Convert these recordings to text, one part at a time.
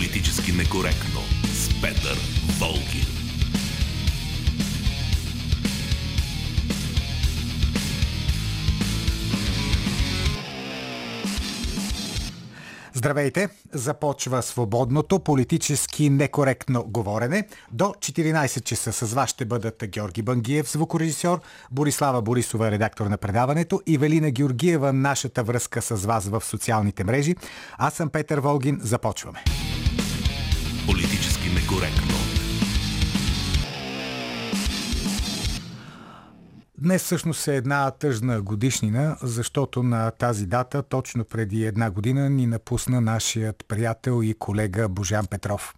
Политически некоректно с Петър Волгин. Здравейте! Започва свободното политически некоректно говорене. До 14 часа с вас ще бъдат Георги Бангиев, звукорежисьор, Борислава Борисова, редактор на предаването и Велина Георгиева, нашата връзка с вас в социалните мрежи. Аз съм Петър Волгин. Започваме. Политически некоректно. Днес всъщност е една тъжна годишнина, защото на тази дата, точно преди една година, ни напусна нашият приятел и колега Божан Петров.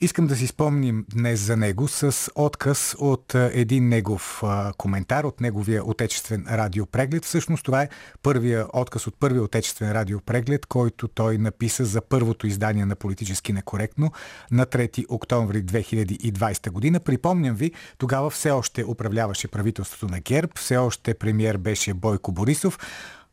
Искам да си спомним днес за него с отказ от един негов коментар, от неговия отечествен радиопреглед. Всъщност това е първия отказ от първия отечествен радиопреглед, който той написа за първото издание на Политически некоректно на 3 октомври 2020 година. Припомням ви, тогава все още управляваше правителството на ГЕРБ, все още премьер беше Бойко Борисов.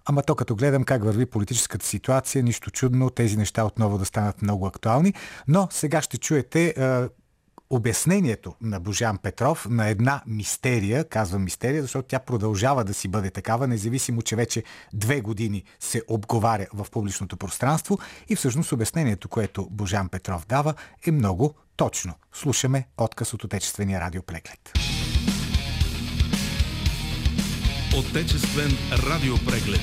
Ама то като гледам как върви политическата ситуация, нищо чудно тези неща отново да станат много актуални. Но сега ще чуете обяснението на Божан Петров на една мистерия, казвам мистерия, защото тя продължава да си бъде такава, независимо, че вече две години се обговаря в публичното пространство и всъщност обяснението, което Божан Петров дава е много точно. Слушаме отказ от Отечествения радиопреглед. Отечествен радиопреглед.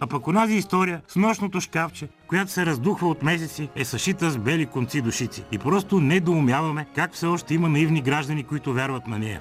А пък онази история с нощното шкафче, която се раздухва от месеци, е съшита с бели конци душици. И просто недоумяваме как все още има наивни граждани, които вярват на нея.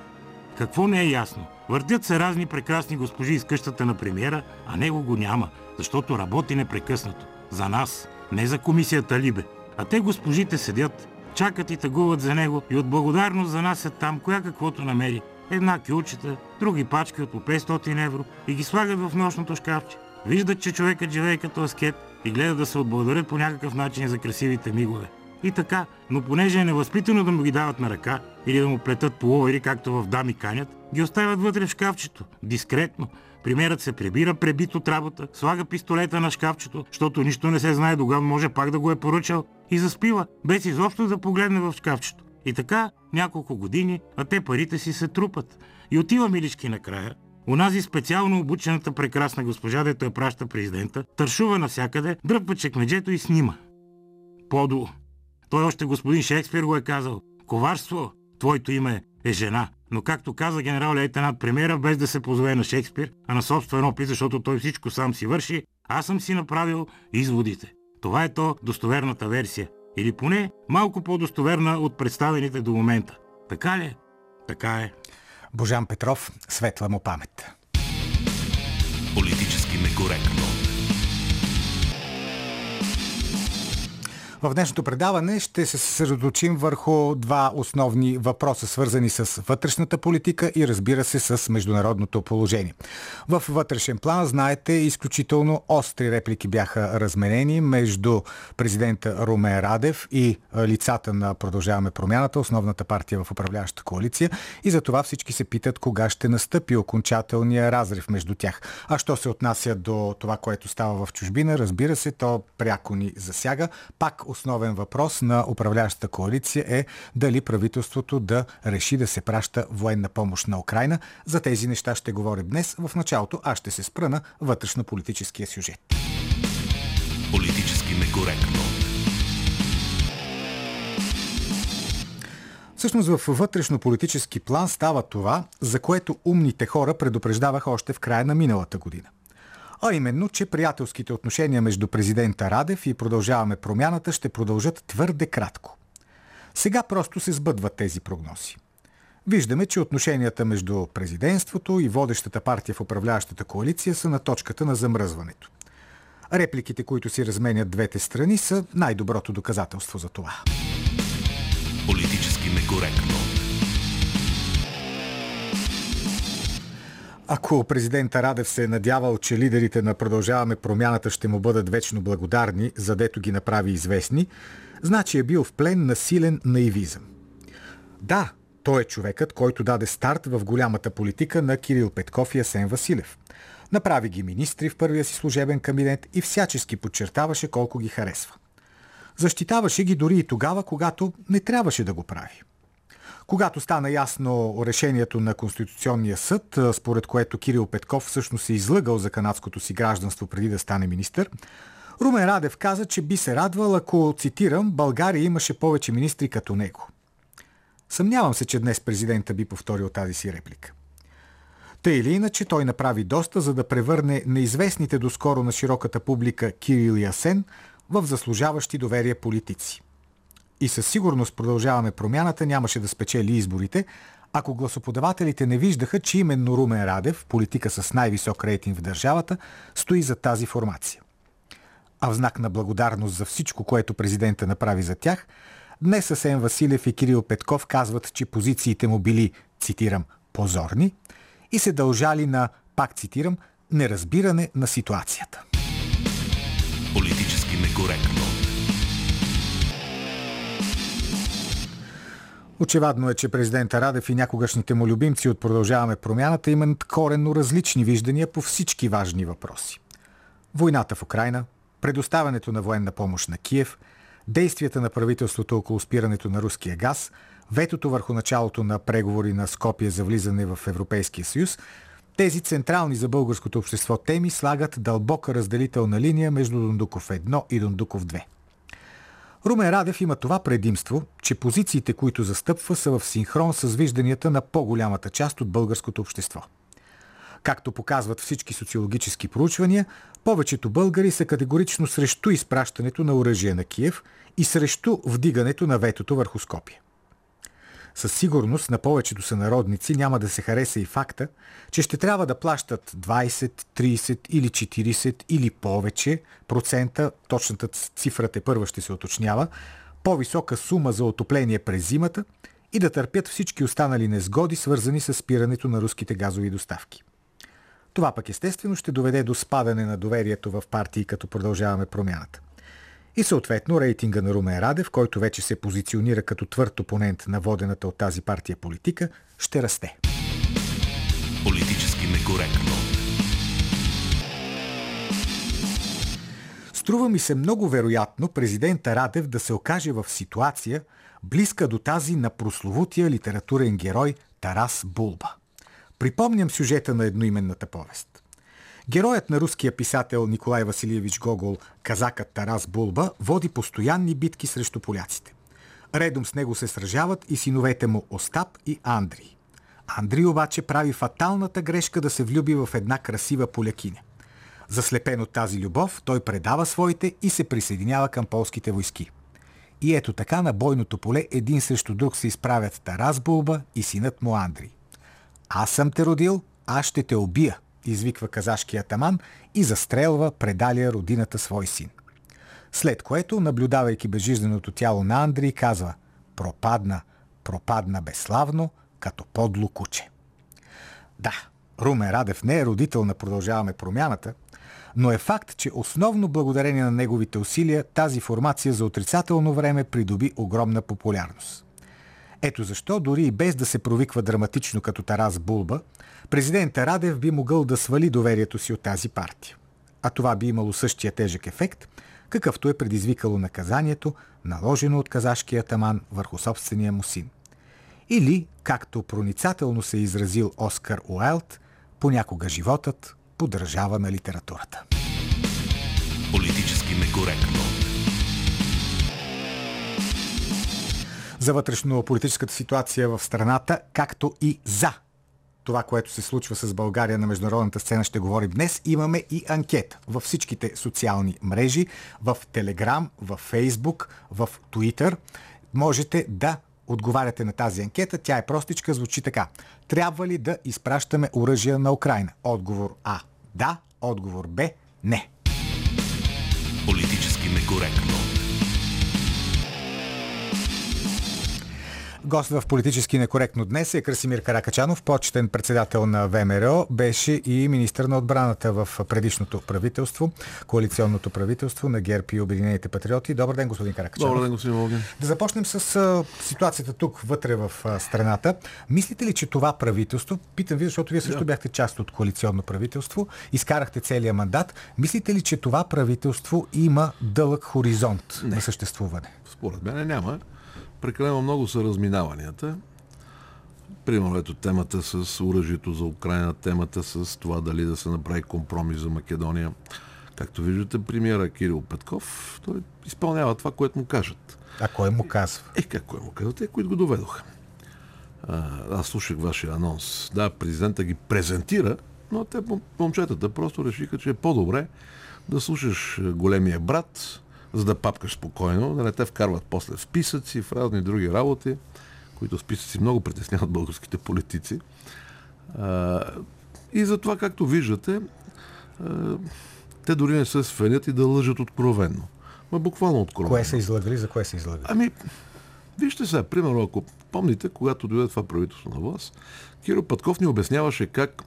Какво не е ясно? Въртят се разни прекрасни госпожи из къщата на премиера, а него го няма, защото работи непрекъснато. За нас, не за комисията Либе. А те госпожите седят, чакат и тъгуват за него и от благодарност занасят там коя каквото намери. Една кюлчета, други пачки от по 500 евро и ги слагат в нощното шкафче. Виждат, че човекът живее като аскет и гледат да се отблагодарят по някакъв начин за красивите мигове. И така, но понеже е невъзпитано да му ги дават на ръка или да му плетат половери, както в дами канят, ги оставят вътре в шкафчето, дискретно. Примерът се прибира пребит от работа, слага пистолета на шкафчето, защото нищо не се знае, доган може пак да го е поръчал и заспива, без изобщо да погледне в шкафчето. И така няколко години, а те парите си се трупат. И отива милички накрая, Унази специално обучената прекрасна госпожа, дето я праща президента, тършува навсякъде, дръпва чекмеджето и снима. Подо. Той още господин Шекспир го е казал. Коварство, твоето име е жена. Но както каза генерал лейтенант премиера, без да се позове на Шекспир, а на собствен опит, защото той всичко сам си върши, аз съм си направил изводите. Това е то достоверната версия. Или поне малко по-достоверна от представените до момента. Така ли? Така е. Божан Петров, светла му памет. Политически некоректно. В днешното предаване ще се съсредоточим върху два основни въпроса, свързани с вътрешната политика и разбира се с международното положение. В вътрешен план, знаете, изключително остри реплики бяха разменени между президента Румен Радев и лицата на Продължаваме промяната, основната партия в управляващата коалиция и за това всички се питат кога ще настъпи окончателния разрив между тях. А що се отнася до това, което става в чужбина, разбира се, то пряко ни засяга. Пак основен въпрос на управляващата коалиция е дали правителството да реши да се праща военна помощ на Украина. За тези неща ще говорим днес. В началото аз ще се спра на вътрешно-политическия сюжет. Политически некоректно. Всъщност в вътрешно-политически план става това, за което умните хора предупреждаваха още в края на миналата година – а именно, че приятелските отношения между президента Радев и продължаваме промяната ще продължат твърде кратко. Сега просто се сбъдват тези прогнози. Виждаме, че отношенията между президентството и водещата партия в управляващата коалиция са на точката на замръзването. Репликите, които си разменят двете страни, са най-доброто доказателство за това. Политически некоректно. Ако президента Радев се е надявал, че лидерите на Продължаваме промяната ще му бъдат вечно благодарни, задето ги направи известни, значи е бил в плен на силен наивизъм. Да, той е човекът, който даде старт в голямата политика на Кирил Петков и Асен Василев. Направи ги министри в първия си служебен кабинет и всячески подчертаваше колко ги харесва. Защитаваше ги дори и тогава, когато не трябваше да го прави. Когато стана ясно решението на Конституционния съд, според което Кирил Петков всъщност се излъгал за канадското си гражданство преди да стане министър, Румен Радев каза, че би се радвал, ако, цитирам, България имаше повече министри като него. Съмнявам се, че днес президента би повторил тази си реплика. Тъй или иначе той направи доста, за да превърне неизвестните доскоро на широката публика Кирил и Асен в заслужаващи доверие политици. И със сигурност продължаваме промяната нямаше да спечели изборите, ако гласоподавателите не виждаха, че именно Румен Радев, политика с най-висок рейтинг в държавата, стои за тази формация. А в знак на благодарност за всичко, което президента направи за тях, днес Асен Василев и Кирил Петков казват, че позициите му били, цитирам, позорни и се дължали на, пак цитирам, неразбиране на ситуацията. Политически некоректно. Очевадно е, че президента Радев и някогашните му любимци от Продължаваме промяната имат коренно различни виждания по всички важни въпроси. Войната в Украина, предоставянето на военна помощ на Киев, действията на правителството около спирането на руския газ, ветото върху началото на преговори на Скопия за влизане в Европейския съюз, тези централни за българското общество теми слагат дълбока разделителна линия между Дундуков 1 и Дундуков 2. Румен Радев има това предимство, че позициите, които застъпва, са в синхрон с вижданията на по-голямата част от българското общество. Както показват всички социологически проучвания, повечето българи са категорично срещу изпращането на оръжие на Киев и срещу вдигането на ветото върху Скопия. Със сигурност на повечето сънародници няма да се хареса и факта, че ще трябва да плащат 20, 30 или 40 или повече процента, точната цифра те първа ще се уточнява, по-висока сума за отопление през зимата и да търпят всички останали незгоди, свързани с спирането на руските газови доставки. Това пък естествено ще доведе до спадане на доверието в партии, като продължаваме промяната. И съответно рейтинга на Румен Радев, който вече се позиционира като твърд опонент на водената от тази партия политика, ще расте. Политически некоректно. Струва ми се много вероятно президента Радев да се окаже в ситуация близка до тази на прословутия литературен герой Тарас Булба. Припомням сюжета на едноименната повест. Героят на руския писател Николай Василиевич Гогол, казакът Тарас Булба, води постоянни битки срещу поляците. Редом с него се сражават и синовете му Остап и Андрий. Андрий обаче прави фаталната грешка да се влюби в една красива полякиня. Заслепен от тази любов, той предава своите и се присъединява към полските войски. И ето така на бойното поле един срещу друг се изправят Тарас Булба и синът му Андрий. Аз съм те родил, аз ще те убия, извиква казашкият атаман и застрелва предалия родината свой син. След което, наблюдавайки безжизненото тяло на Андрий, казва «Пропадна, пропадна безславно, като подло куче». Да, Румен Радев не е родител на Продължаваме промяната, но е факт, че основно благодарение на неговите усилия тази формация за отрицателно време придоби огромна популярност. Ето защо, дори и без да се провиква драматично като Тарас Булба, президент Радев би могъл да свали доверието си от тази партия. А това би имало същия тежък ефект, какъвто е предизвикало наказанието, наложено от казашкия таман върху собствения му син. Или, както проницателно се е изразил Оскар Уайлд, понякога животът поддържава на литературата. Политически некоректно. За вътрешно-политическата ситуация в страната, както и за това, което се случва с България на международната сцена, ще говорим днес. Имаме и анкета във всичките социални мрежи, в Телеграм, в Фейсбук, в Твитър. Можете да отговаряте на тази анкета. Тя е простичка, звучи така. Трябва ли да изпращаме оръжия на Украина? Отговор А. Да. Отговор Б. Не. Политически некоректно. Гост в политически некоректно днес е Красимир Каракачанов, почетен председател на ВМРО, беше и министър на отбраната в предишното правителство, коалиционното правителство на ГЕРБ и Обединените патриоти. Добър ден, господин Каракачанов. Добър ден, господин Волгин. Да започнем с ситуацията тук, вътре в страната. Мислите ли, че това правителство, питам ви, защото вие също да. бяхте част от коалиционно правителство, изкарахте целият мандат, мислите ли, че това правителство има дълъг хоризонт Не. на съществуване? Според мен няма прекалено много са разминаванията. Примерно ето темата с оръжието за Украина, темата с това дали да се направи компромис за Македония. Както виждате, премиера Кирил Петков, той изпълнява това, което му кажат. А кой му казва? Е, как кой му казва? Те, които го доведоха. А, аз слушах вашия анонс. Да, президента ги презентира, но те, момчетата, просто решиха, че е по-добре да слушаш големия брат, за да папкаш спокойно, да не те вкарват после в списъци, в разни други работи, които списъци много притесняват българските политици. И затова, както виждате, те дори не се свенят и да лъжат откровенно. Ма буквално откровенно. Кое са излагали? За кое са излагали? Ами, вижте сега, примерно, ако помните, когато дойде това правителство на власт, Киро Патков ни обясняваше как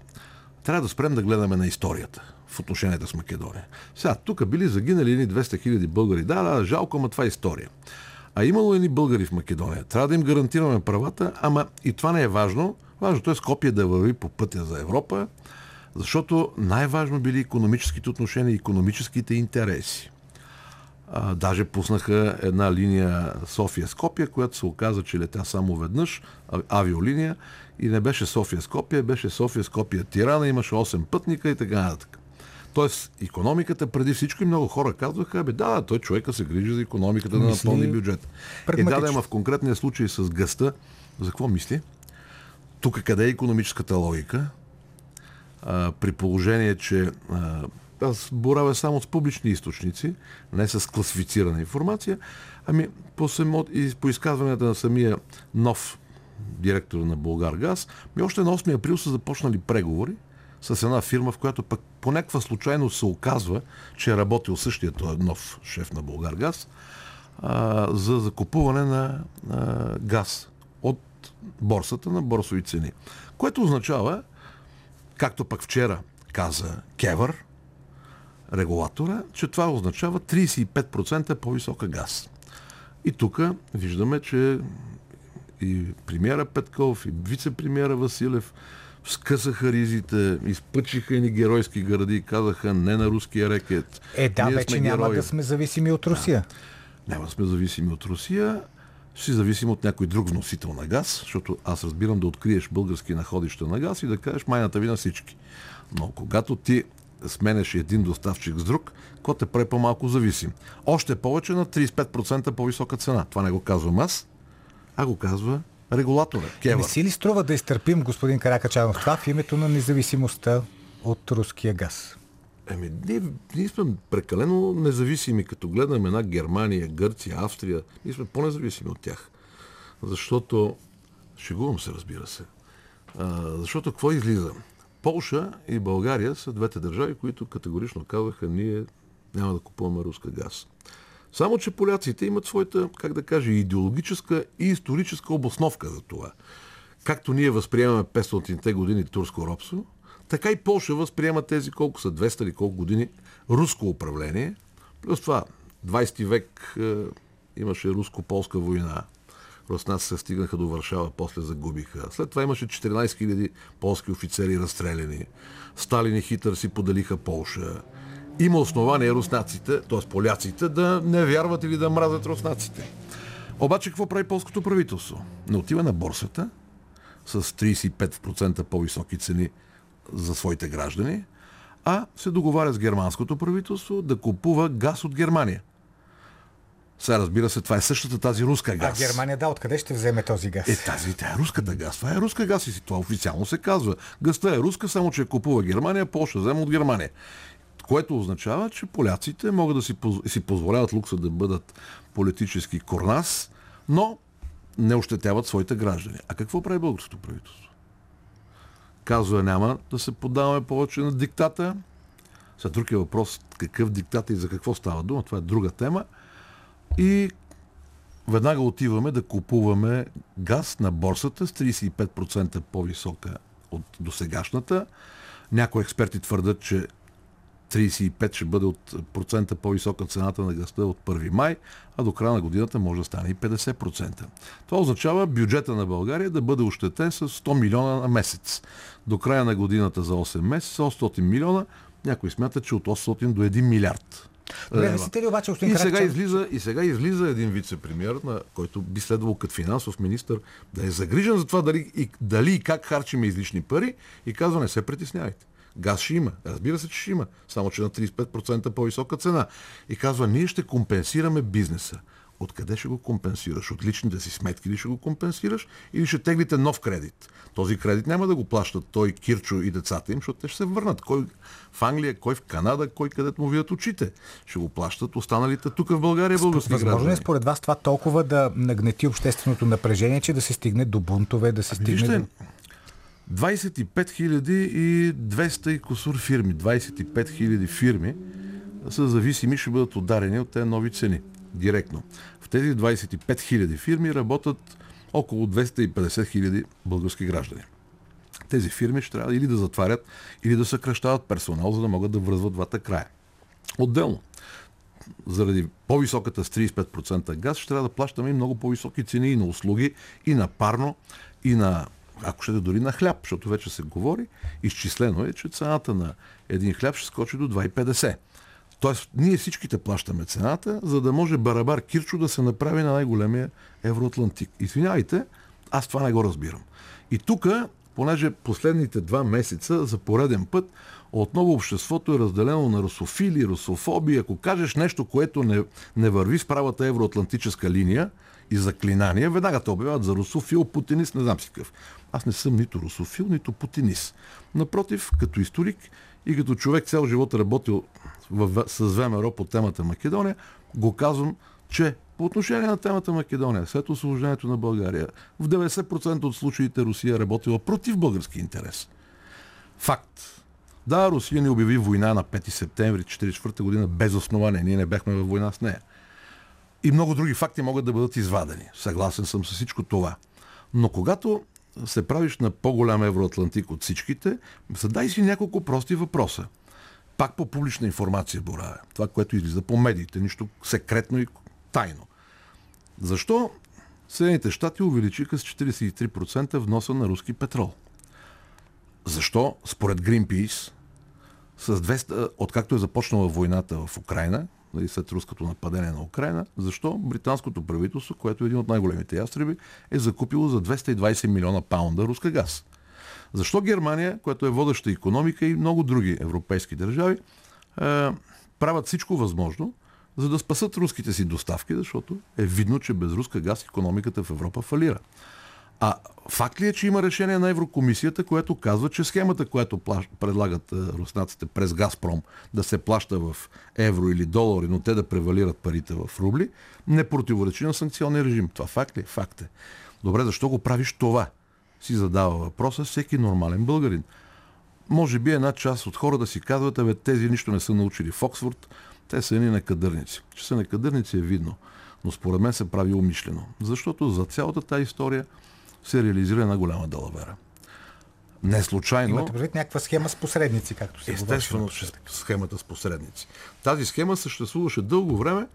трябва да спрем да гледаме на историята в отношенията с Македония. Сега, тук били загинали едни 200 хиляди българи. Да, да, жалко, ама това е история. А имало едни българи в Македония. Трябва да им гарантираме правата, ама и това не е важно. Важното е Скопия да върви по пътя за Европа, защото най-важно били економическите отношения и економическите интереси. А, даже пуснаха една линия София-Скопия, която се оказа, че летя само веднъж, авиолиния, и не беше София-Скопия, беше София-Скопия-Тирана, имаше 8 пътника и така нататък. Тоест, економиката преди всичко и много хора казваха, бе да, той човека се грижи за економиката да напълни бюджет. Е, да, да, ама в конкретния случай с гъста, за какво мисли? Тук къде е економическата логика? А, при положение, че а, аз боравя само с публични източници, не с класифицирана информация, ами по, само, и по изказването на самия нов директор на Българ Газ, ми още на 8 април са започнали преговори с една фирма, в която пък по някаква случайност се оказва, че е работил същия този нов шеф на Българгаз а, за закупуване на а, газ от борсата на борсови цени. Което означава, както пък вчера каза Кевър, регулатора, че това означава 35% по-висока газ. И тук виждаме, че и премиера Петков, и вице-премиера Василев скъсаха ризите, изпъчиха ни геройски гради, казаха не на руския рекет. Е, да, Ние вече няма герои. да сме зависими от Русия. Да. Няма да сме зависими от Русия. Ще си зависим от някой друг вносител на газ, защото аз разбирам да откриеш български находища на газ и да кажеш майната ви на всички. Но когато ти сменеш един доставчик с друг, какво те прави по-малко зависим. Още повече на 35% по-висока цена. Това не го казвам аз, а го казва регулатора. Не си ли струва да изтърпим, господин Каракачанов, това в името на независимостта от руския газ? Еми, ние, ние сме прекалено независими, като гледаме една Германия, Гърция, Австрия. Ние сме по-независими от тях. Защото, шегувам се, разбира се, а, защото какво излиза? Полша и България са двете държави, които категорично казаха, ние няма да купуваме руска газ. Само, че поляците имат своята, как да кажа, идеологическа и историческа обосновка за това. Както ние възприемаме 500-те години турско робство, така и Польша възприема тези колко са 200 или колко години руско управление. Плюс това, 20 век е, имаше руско-полска война. Руснаци се стигнаха до Варшава, после загубиха. След това имаше 14 000 полски офицери разстреляни. Сталин и Хитър си поделиха Полша има основание руснаците, т.е. поляците, да не вярват или да мразят руснаците. Обаче какво прави полското правителство? Не отива на борсата с 35% по-високи цени за своите граждани, а се договаря с германското правителство да купува газ от Германия. Сега разбира се, това е същата тази руска газ. А Германия, да, откъде ще вземе този газ? Е, тази, тя е руската газ. Това е руска газ и това официално се казва. Газта е руска, само че купува Германия, Польша взема от Германия. Което означава, че поляците могат да си, позволяват лукса да бъдат политически корнас, но не ощетяват своите граждани. А какво прави българското правителство? Казва, няма да се подаваме повече на диктата. За друг е въпрос какъв диктат и за какво става дума. Това е друга тема. И веднага отиваме да купуваме газ на борсата с 35% по-висока от досегашната. Някои експерти твърдат, че 35 ще бъде от процента по-висока цената на гъста от 1 май, а до края на годината може да стане и 50%. Това означава бюджета на България да бъде ощетен с 100 милиона на месец. До края на годината за 8 месеца 800 милиона, някой смята, че от 800 до 1 милиард. Добре, мислите ли обаче, и сега, излиза, и сега излиза един вице-премьер, на който би следвало като финансов министр да е загрижен за това дали и, дали и как харчиме излишни пари и казва не се притеснявайте. Газ ще има. Разбира се, че ще има. Само, че на 35% по-висока цена. И казва, ние ще компенсираме бизнеса. Откъде ще го компенсираш? От личните си сметки ли ще го компенсираш или ще теглите нов кредит? Този кредит няма да го плащат той, Кирчо и децата им, защото те ще се върнат. Кой в Англия, кой в Канада, кой където му видят очите. Ще го плащат останалите тук в България български Възможно граждани. е според вас това толкова да нагнети общественото напрежение, че да се стигне до бунтове, да се стигне Вижте, до... 25 хиляди и 200 и косур фирми, 25 хиляди фирми са зависими, ще бъдат ударени от тези нови цени. Директно. В тези 25 хиляди фирми работят около 250 хиляди български граждани. Тези фирми ще трябва или да затварят, или да съкръщават персонал, за да могат да връзват двата края. Отделно, заради по-високата с 35% газ, ще трябва да плащаме и много по-високи цени и на услуги, и на парно, и на ако ще да дори на хляб, защото вече се говори, изчислено е, че цената на един хляб ще скочи до 2,50. Тоест, ние всичките плащаме цената, за да може Барабар Кирчо да се направи на най-големия Евроатлантик. Извинявайте, аз това не го разбирам. И тук, понеже последните два месеца за пореден път отново обществото е разделено на русофили, русофоби. Ако кажеш нещо, което не, не върви с правата евроатлантическа линия и заклинания, веднага те обявяват за русофил, путинист, не знам си какъв. Аз не съм нито русофил, нито путинист. Напротив, като историк и като човек цял живот работил в, с ВМРО по темата Македония, го казвам, че по отношение на темата Македония, след освобождението на България, в 90% от случаите Русия е работила против български интерес. Факт. Да, Русия ни обяви война на 5 септември 1944 година без основание. Ние не бяхме във война с нея. И много други факти могат да бъдат извадени. Съгласен съм с всичко това. Но когато се правиш на по-голям евроатлантик от всичките, задай си няколко прости въпроса. Пак по публична информация боравя. Това, което излиза по медиите. Нищо секретно и тайно. Защо Съединените щати увеличиха с 43% вноса на руски петрол? Защо, според Greenpeace, с 200, откакто е започнала войната в Украина, нали, след руското нападение на Украина, защо британското правителство, което е един от най-големите ястреби, е закупило за 220 милиона паунда руска газ? Защо Германия, която е водеща економика и много други европейски държави, е, правят всичко възможно, за да спасат руските си доставки, защото е видно, че без руска газ економиката в Европа фалира. А факт ли е, че има решение на Еврокомисията, което казва, че схемата, която предлагат руснаците през Газпром да се плаща в евро или долари, но те да превалират парите в рубли, не противоречи на санкционния режим. Това факт ли? Факт е. Добре, защо го правиш това? Си задава въпроса всеки нормален българин. Може би една част от хората си казват, абе тези нищо не са научили в Оксфорд, те са едни некадърници. Че са некадърници е видно, но според мен се прави умишлено. Защото за цялата тази история се реализира една голяма далавера. Не случайно. Имате предвид някаква схема с посредници, както се Естествено, схемата с посредници. Тази схема съществуваше дълго време.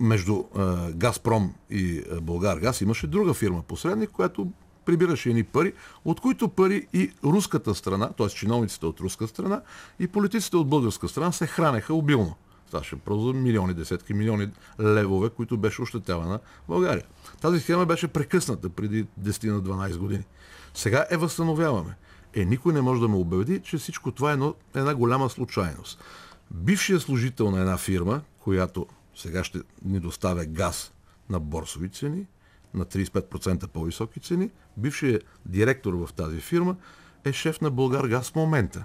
Между е, Газпром и е, Българ Газ имаше друга фирма посредник, която прибираше едни пари, от които пари и руската страна, т.е. чиновниците от руска страна и политиците от българска страна се хранеха обилно. Ставаше просто за милиони, десетки милиони левове, които беше ощетявана България. Тази схема беше прекъсната преди 10 на 12 години. Сега е възстановяваме. Е, никой не може да ме убеди, че всичко това е една голяма случайност. Бившият служител на една фирма, която сега ще ни доставя газ на борсови цени, на 35% по-високи цени, бившият директор в тази фирма е шеф на Българ Газ в момента.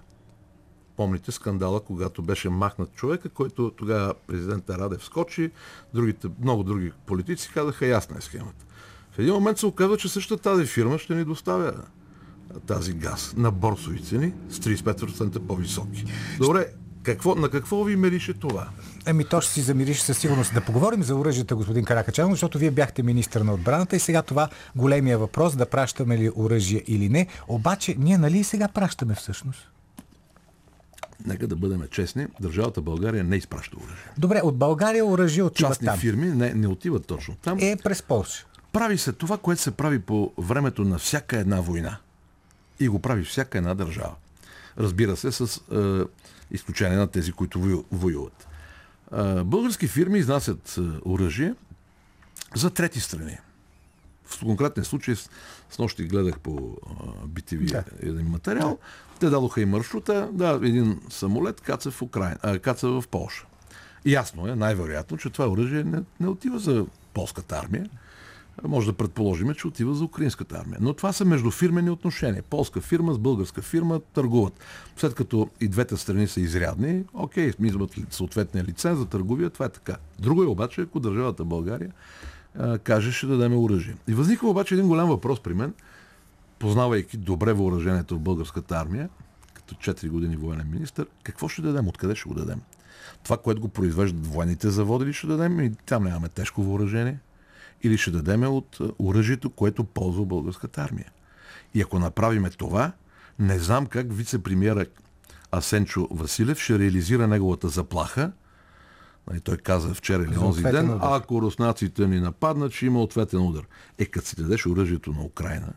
Помните скандала, когато беше махнат човека, който тогава президента Радев скочи, другите, много други политици казаха ясна е схемата. В един момент се оказва, че същата тази фирма ще ни доставя тази газ на борсови цени с 35% по-високи. Добре, Какво, на какво ви мерише това? Еми, то ще си замирише със сигурност. Да поговорим за оръжията, господин Каракачанов, защото вие бяхте министър на отбраната и сега това големия въпрос, да пращаме ли оръжие или не. Обаче, ние нали и сега пращаме всъщност? Нека да бъдем честни, държавата България не изпраща оръжие. Добре, от България оръжие отива Частни там. фирми не, не отиват точно там. Е, през Польша. Прави се това, което се прави по времето на всяка една война. И го прави всяка една държава. Разбира се, с е, изключение на тези, които вою- воюват. Е, български фирми изнасят е, оръжие за трети страни. В конкретния случай с, нощи гледах по е, BTV Да. един материал. Те дадоха и маршрута. Да, един самолет каца в, Украина, а, каца в Полша. Ясно е, най-вероятно, че това оръжие не, не отива за полската армия. Може да предположим, че отива за украинската армия. Но това са междуфирмени отношения. Полска фирма с българска фирма търгуват. След като и двете страни са изрядни, окей, ли- съответния лиценз за търговия, това е така. Друго е обаче, ако държавата България а, каже, ще дадем оръжие. И възниква обаче един голям въпрос при мен, познавайки добре въоръжението в българската армия, като 4 години военен министр, какво ще дадем, откъде ще го дадем? Това, което го произвеждат военните заводи ли ще дадем и там нямаме тежко въоръжение? Или ще дадем от а, оръжието, което ползва българската армия? И ако направиме това, не знам как вице-премьера Асенчо Василев ще реализира неговата заплаха. Нали, той каза вчера или онзи ден, удар. ако руснаците ни нападнат, ще има ответен удар. Е, като си дадеш оръжието на Украина,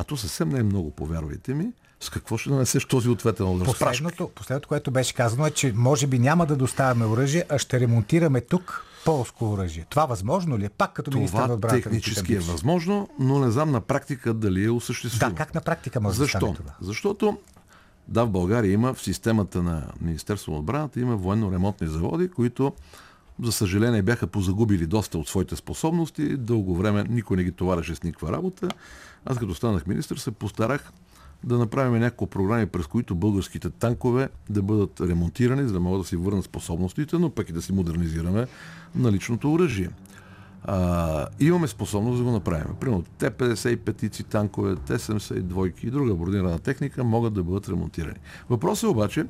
а то съвсем не е много, повярвайте ми, с какво ще нанесеш този ответен удар? Последното, последното, което беше казано е, че може би няма да доставяме оръжие, а ще ремонтираме тук полско оръжие. Това възможно ли е? Пак като министър на отбраната. технически е възможно, но не знам на практика дали е осъществимо. Да, как на практика може да Защо? стане това? Защото да, в България има в системата на Министерство на отбраната има военно-ремонтни заводи, които за съжаление бяха позагубили доста от своите способности. Дълго време никой не ги товареше с никаква работа. Аз като станах министр се постарах да направим няколко програми, през които българските танкове да бъдат ремонтирани, за да могат да си върнат способностите, но пък и да си модернизираме наличното оръжие. А, имаме способност да го направим. Примерно Т-55 танкове, Т-72 и друга бордирана техника могат да бъдат ремонтирани. Въпросът е обаче,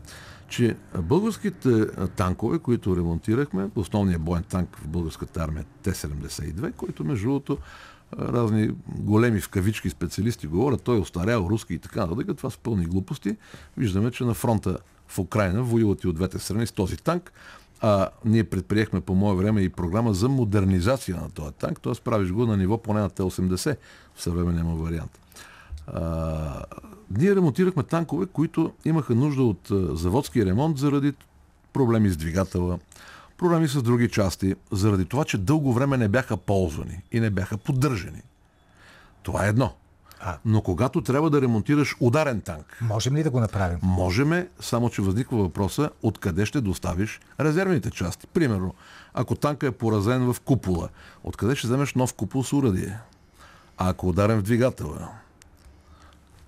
че българските танкове, които ремонтирахме, основният боен танк в българската армия Т-72, който между другото разни големи в кавички специалисти говорят, той е остарял руски и така нататък, това са пълни глупости. Виждаме, че на фронта в Украина воюват и от двете страни с този танк. А ние предприехме по мое време и програма за модернизация на този танк, т.е. правиш го на ниво поне на Т-80 в съвременния му вариант. А, ние ремонтирахме танкове, които имаха нужда от а, заводски ремонт заради проблеми с двигателя, проблеми с други части, заради това, че дълго време не бяха ползвани и не бяха поддържани. Това е едно. А. Но когато трябва да ремонтираш ударен танк, Можем ли да го направим? Можеме, само че възниква въпроса откъде ще доставиш резервните части. Примерно, ако танка е поразен в купола, откъде ще вземеш нов купол с урадие? А ако ударен в двигателя,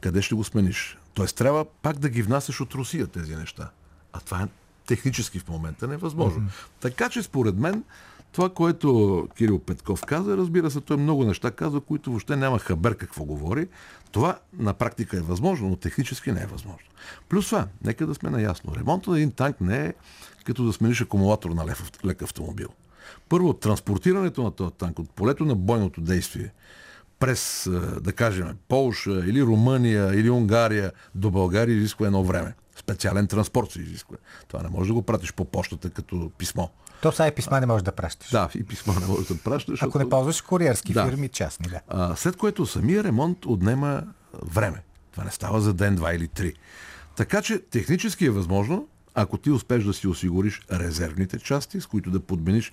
къде ще го смениш? Тоест трябва пак да ги внасяш от Русия тези неща. А това е технически в момента невъзможно. Mm-hmm. Така че според мен това, което Кирил Петков каза, разбира се, той много неща казва, които въобще няма хабер какво говори. Това на практика е възможно, но технически не е възможно. Плюс това, нека да сме наясно. Ремонтът на един танк не е като да смениш акумулатор на лек автомобил. Първо, транспортирането на този танк от полето на бойното действие през, а, да кажем, Полша или Румъния или Унгария до България изисква едно време. Специален транспорт се изисква. Това не може да го пратиш по почтата като писмо. То са и писма не можеш да пращаш. Да, и писмо не можеш да пращаш. Ако не ползваш куриерски Да. фирми, частни, да. А, след което самия ремонт отнема време. Това не става за ден, два или три. Така че технически е възможно, ако ти успеш да си осигуриш резервните части, с които да подмениш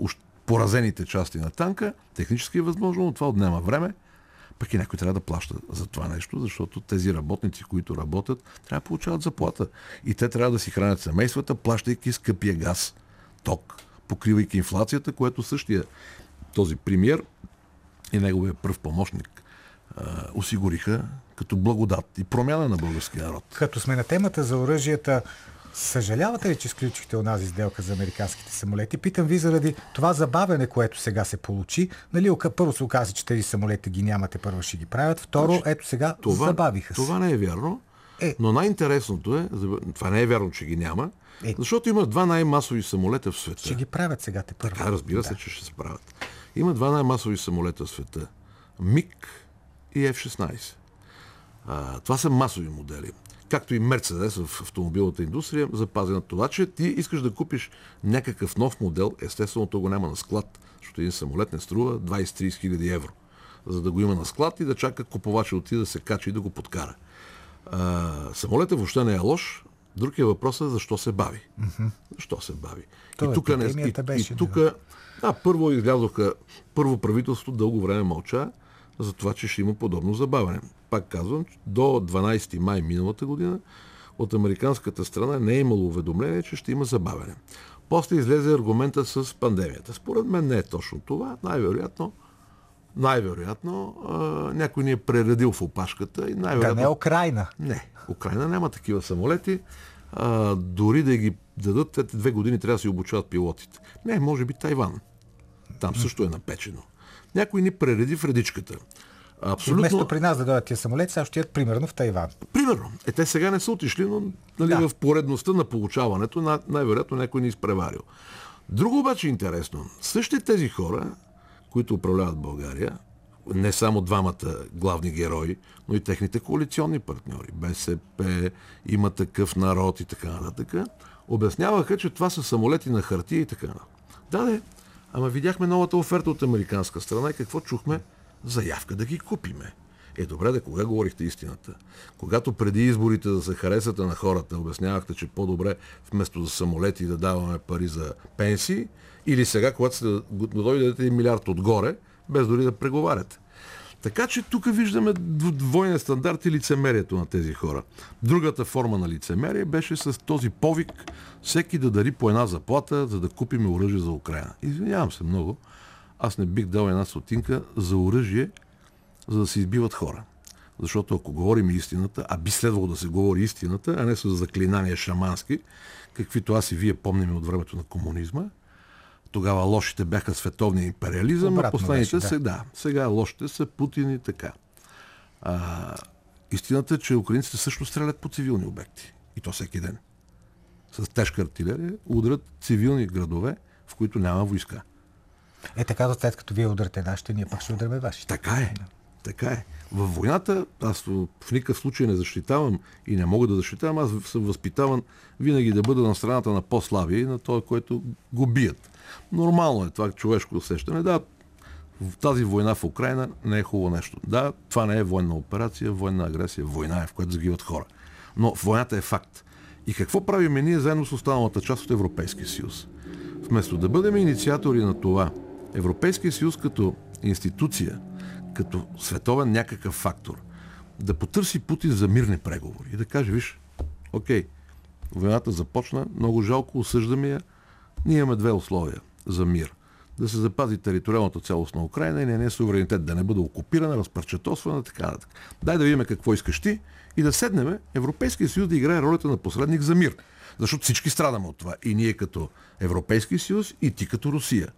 уж поразените части на танка, технически е възможно, но това отнема време. Пък и някой трябва да плаща за това нещо, защото тези работници, които работят, трябва да получават заплата. И те трябва да си хранят семействата, плащайки скъпия газ, ток, покривайки инфлацията, което същия този премьер и неговия пръв помощник осигуриха като благодат и промяна на българския народ. Като сме на темата за оръжията, съжалявате ли, че сключихте онази сделка за американските самолети? Питам ви заради това забавене, което сега се получи. Нали, първо се оказа, че тези самолети ги нямате, първо ще ги правят. Второ, Значи, ето сега забавиха се. това не е вярно. Е. Но най-интересното е, това не е вярно, че ги няма, е. защото има два най-масови самолета в света. Ще ги правят сега те първо. Така, разбира се, да. че ще се правят. Има два най-масови самолета в света. МиГ и F-16. А, това са масови модели. Както и Мерцедес в автомобилната индустрия, запази на това, че ти искаш да купиш някакъв нов модел, естествено то го няма на склад, защото един самолет не струва 20-30 хиляди евро, за да го има на склад и да чака купувача отида да се качи и да го подкара. А, самолетът въобще не е лош, Друг е въпросът защо се бави. Mm-hmm. Защо се бави? То и тук не, и, и тук, да, първо излязоха, първо правителство дълго време мълча за това, че ще има подобно забавяне. Пак казвам, до 12 май миналата година от американската страна не е имало уведомление, че ще има забавяне. После излезе аргумента с пандемията. Според мен не е точно това. Най-вероятно най-вероятно някой ни е прередил в опашката и най-вероятно... Да не е Украина. Не. Украина няма такива самолети. А, дори да ги дадат, те две години трябва да си обучават пилотите. Не, може би Тайван. Там също е напечено. Някой ни пререди в редичката. Абсолютно... Вместо при нас да дойдат тия самолети, сега ще ядат примерно в Тайван. Примерно. Е, те сега не са отишли, но нали, да. в поредността на получаването най- най-вероятно някой ни е изпреварил. Друго обаче интересно. Същите тези хора, които управляват България, не само двамата главни герои, но и техните коалиционни партньори, БСП, има такъв народ и така нататък, обясняваха, че това са самолети на хартия и така нататък. Да, да, ама видяхме новата оферта от американска страна и какво чухме? Заявка да ги купиме. Е, добре, да кога говорихте истината? Когато преди изборите да се харесате на хората, обяснявахте, че по-добре вместо за самолети да даваме пари за пенсии, или сега, когато сте дойдете милиард отгоре, без дори да преговаряте. Така че тук виждаме двойния стандарт и лицемерието на тези хора. Другата форма на лицемерие беше с този повик всеки да дари по една заплата, за да купим оръжие за Украина. Извинявам се много, аз не бих дал една сотинка за оръжие, за да се избиват хора. Защото ако говорим истината, а би следвало да се говори истината, а не с заклинания шамански, каквито аз и вие помним от времето на комунизма, тогава лошите бяха световния империализъм, Обратно а последните беше, да. да. Сега лошите са Путин и така. А, истината е, че украинците също стрелят по цивилни обекти. И то всеки ден. С тежка артилерия удрят цивилни градове, в които няма войска. Е така, след като вие ударите нашите, ние пак ще ударим вашите. Така е. Така е. Във войната аз в никакъв случай не защитавам и не мога да защитавам. Аз съм възпитаван винаги да бъда на страната на по-слабия и на този, който го бият. Нормално е това човешко усещане. Да, тази война в Украина не е хубаво нещо. Да, това не е военна операция, военна агресия, война е, в която загиват хора. Но войната е факт. И какво правиме ние заедно с останалата част от Европейския съюз? Вместо да бъдем инициатори на това, Европейския съюз като институция, като световен някакъв фактор, да потърси Путин за мирни преговори и да каже, виж, окей, войната започна, много жалко, осъждаме я, ние имаме две условия за мир. Да се запази териториалната цялост на Украина и нейния суверенитет да не бъде окупирана, разпърчетосвана и така нататък. Дай да видим какво искаш ти и да седнем Европейския съюз да играе ролята на посредник за мир. Защото всички страдаме от това. И ние като Европейски съюз, и ти като Русия.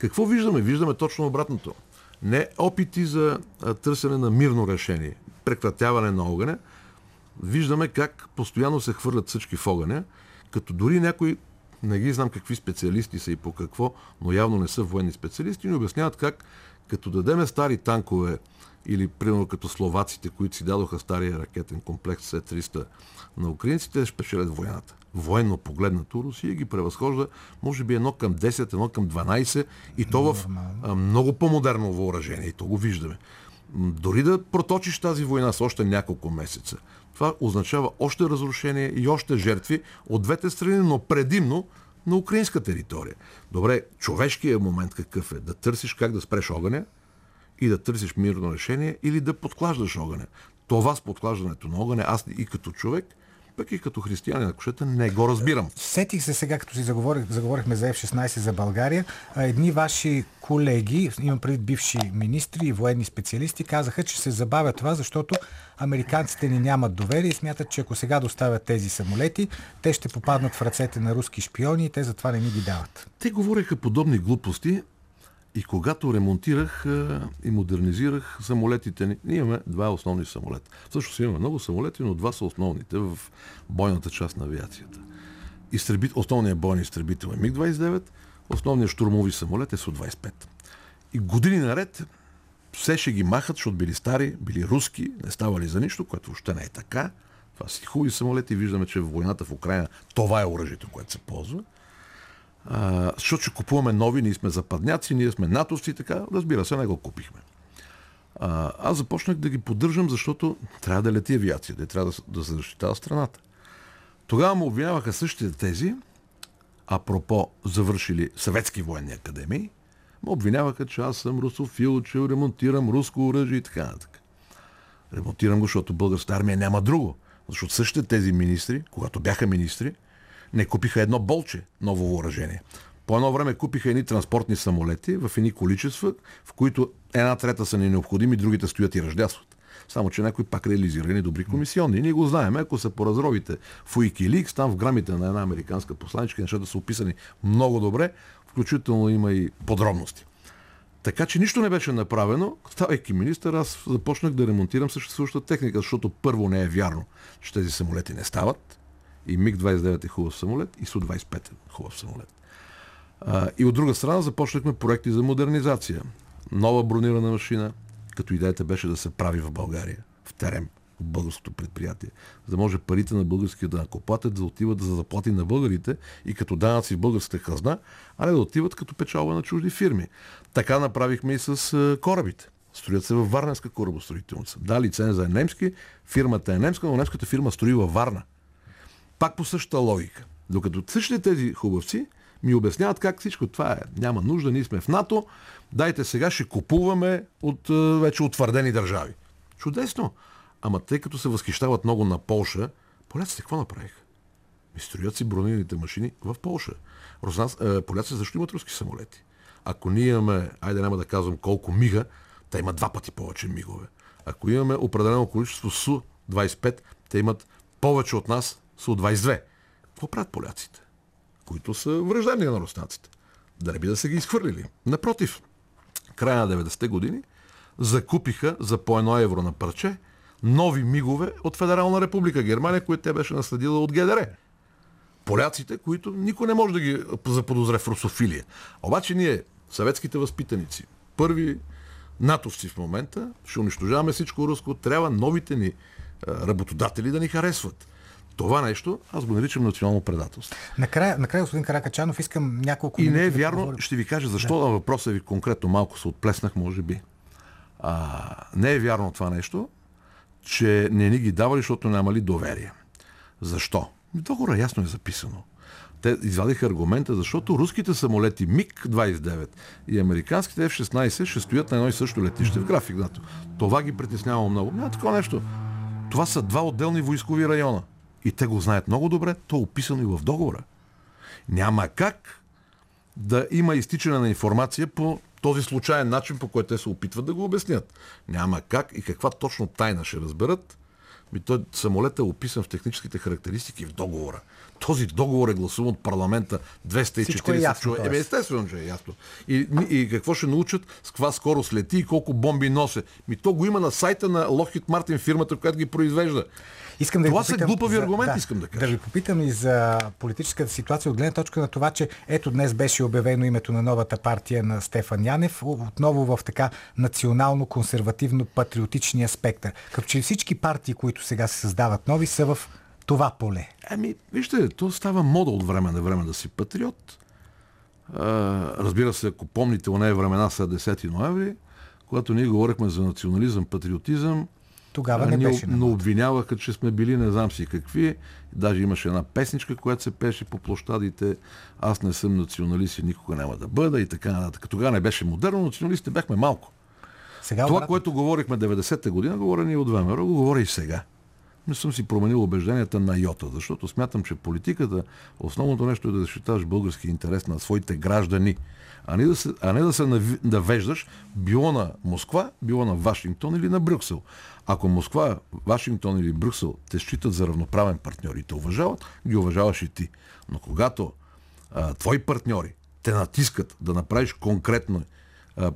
Какво виждаме? Виждаме точно обратното. Не опити за търсене на мирно решение, прекратяване на огъня. Виждаме как постоянно се хвърлят всички в огъня, като дори някои не ги знам какви специалисти са и по какво, но явно не са военни специалисти, ни обясняват как като дадеме стари танкове или примерно като словаците, които си дадоха стария ракетен комплекс С-300 на украинците, ще печелят войната. Военно погледнато Русия ги превъзхожда може би едно към 10, едно към 12 и то в а, много по-модерно въоръжение. И то го виждаме. Дори да проточиш тази война с още няколко месеца, това означава още разрушение и още жертви от двете страни, но предимно на украинска територия. Добре, човешкият момент какъв е? Да търсиш как да спреш огъня и да търсиш мирно решение или да подклаждаш огъня. Това с подклаждането на огъня, аз и като човек, пък и като християнин, ако щете, не го разбирам. Сетих се сега, като си заговорих, заговорихме за F-16 за България. Едни ваши колеги, имам преди бивши министри и военни специалисти, казаха, че се забавя това, защото американците ни нямат доверие и смятат, че ако сега доставят тези самолети, те ще попаднат в ръцете на руски шпиони и те затова не ни ги дават. Те говореха подобни глупости И когато ремонтирах и модернизирах самолетите ни, ние имаме два основни самолета. Всъщност имаме много самолети, но два са основните в бойната част на авиацията. Изтребит, основният бойен изтребител е МиГ-29, основният штурмови самолет е Су-25. И години наред все ще ги махат, защото били стари, били руски, не ставали за нищо, което въобще не е така. Това са хубави самолети. Виждаме, че в войната в Украина това е оръжието, което се ползва. Защото ще купуваме нови, ние сме западняци, ние сме натовци, така, разбира се, не го купихме. А, аз започнах да ги поддържам, защото трябва да лети авиация, да трябва да, да се защитава страната. Тогава му обвиняваха същите тези, апропо завършили съветски военни академии, ме обвиняваха, че аз съм русофил, че ремонтирам руско оръжие и така нататък. Ремонтирам го, защото българската армия няма друго. Защото същите тези министри, когато бяха министри, не купиха едно болче ново въоръжение. По едно време купиха едни транспортни самолети в едни количества, в които една трета са ни необходими, другите стоят и ръждясват. Само, че някой пак реализирани добри комисионни. Ние го знаем. Ако се поразровите в Wikileaks, там в грамите на една американска посланичка, нещата са описани много добре, включително има и подробности. Така че нищо не беше направено. Ставайки министър, аз започнах да ремонтирам съществуващата техника, защото първо не е вярно, че тези самолети не стават. И МиГ-29 е хубав самолет, и Су-25 е хубав самолет. А, и от друга страна започнахме проекти за модернизация. Нова бронирана машина, като идеята беше да се прави в България, в терем, в българското предприятие, за да може парите на българския данъкоплатец да отиват за заплати на българите и като данъци в българската хазна, а не да отиват като печалба на чужди фирми. Така направихме и с корабите. Строят се във Варненска корабостроителница. Да, лиценза е немски, фирмата е немска, но немската фирма строи във Варна. Пак по същата логика. Докато същите тези хубавци ми обясняват как всичко това е. Няма нужда, ние сме в НАТО, дайте сега ще купуваме от вече утвърдени държави. Чудесно! Ама тъй като се възхищават много на Полша, поляците какво направиха? Ми строят си бронираните машини в Полша. поляците също имат руски самолети. Ако ние имаме, айде няма да казвам колко мига, те имат два пъти повече мигове. Ако имаме определено количество Су-25, те имат повече от нас Су-22. Какво правят поляците? Които са враждебни на руснаците. Да не би да са ги изхвърлили. Напротив, края на 90-те години закупиха за по едно евро на парче нови мигове от Федерална република Германия, които те беше наследила от ГДР. Поляците, които никой не може да ги заподозре в русофилия. Обаче ние, съветските възпитаници, първи натовци в момента, ще унищожаваме всичко руско, трябва новите ни работодатели да ни харесват. Това нещо аз го наричам национално предателство. Накрая, накрая господин Каракачанов, искам няколко И не е вярно, да ще ви кажа защо да. на въпроса ви конкретно малко се отплеснах, може би. А, не е вярно това нещо, че не ни ги давали, защото нямали доверие. Защо? Договора ясно е записано. Те извадиха аргумента, защото руските самолети МиГ-29 и американските F-16 ще стоят на едно и също летище в график. Това ги притеснява много. Няма такова нещо. Това са два отделни войскови района. И те го знаят много добре. То е описано и в договора. Няма как да има изтичане на информация по този случайен начин, по който те се опитват да го обяснят. Няма как и каква точно тайна ще разберат. Ми той самолет е описан в техническите характеристики в договора. Този договор е гласуван от парламента 240 е човека. Еми, естествено, че е ясно. И, и, какво ще научат, с каква скорост лети и колко бомби носи. Ми то го има на сайта на Lockheed Martin, фирмата, която ги произвежда. Искам да това са глупави за, аргументи, да, искам да кажа. Да ви попитам и за политическата ситуация от гледна точка на това, че ето днес беше обявено името на новата партия на Стефан Янев, отново в така национално-консервативно-патриотичния спектър. Като че всички партии, които сега се създават нови, са в това поле. Ами, вижте, то става мода от време на време да си патриот. А, разбира се, ако помните, нея времена са 10 ноември, когато ние говорихме за национализъм, патриотизъм, тогава не беше. Но обвиняваха, че сме били не знам си какви. Даже имаше една песничка, която се пеше по площадите. Аз не съм националист и никога няма да бъда и така нататък. Тогава не беше модерно, националистите бяхме малко. Сега, Това, което говорихме 90-та година, говоря ни от ВМРО, го говоря и сега. Не съм си променил убежденията на йота, защото смятам, че политиката, основното нещо е да защитаваш български интерес на своите граждани, а не да се, а не да се навеждаш било на Москва, било на Вашингтон или на Брюксел. Ако Москва, Вашингтон или Брюксел те считат за равноправен партньор и те уважават, ги уважаваш и ти. Но когато а, твои партньори те натискат да направиш конкретно а,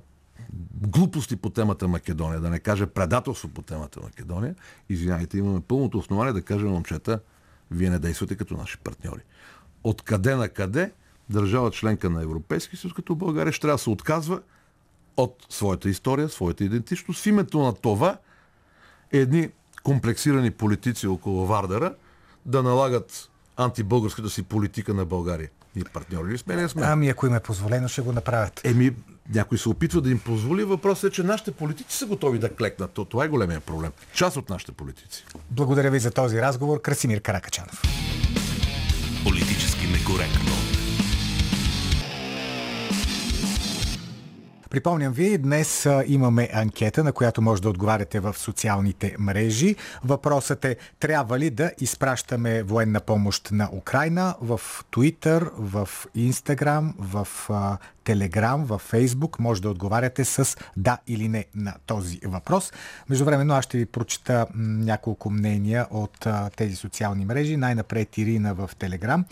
глупости по темата Македония, да не каже предателство по темата Македония, извинявайте, имаме пълното основание да кажем, момчета, вие не действате като наши партньори. Откъде на къде държава членка на Европейски съюз, като България, ще трябва да се отказва от своята история, своята идентичност. В името на това едни комплексирани политици около Вардера да налагат антибългарската си политика на България. Ние партньори ли сме? Не сме. Ами ако им е позволено, ще го направят. Еми, някой се опитва да им позволи. Въпросът е, че нашите политици са готови да клекнат. То, това е големия проблем. Част от нашите политици. Благодаря ви за този разговор. Красимир Каракачанов. Политически некоректно. Припомням ви, днес имаме анкета, на която може да отговаряте в социалните мрежи. Въпросът е, трябва ли да изпращаме военна помощ на Украина в Twitter, в Instagram, в Телеграм, във Фейсбук. Може да отговаряте с да или не на този въпрос. Междувременно аз ще ви прочита няколко мнения от тези социални мрежи. Най-напред Ирина в Телеграм.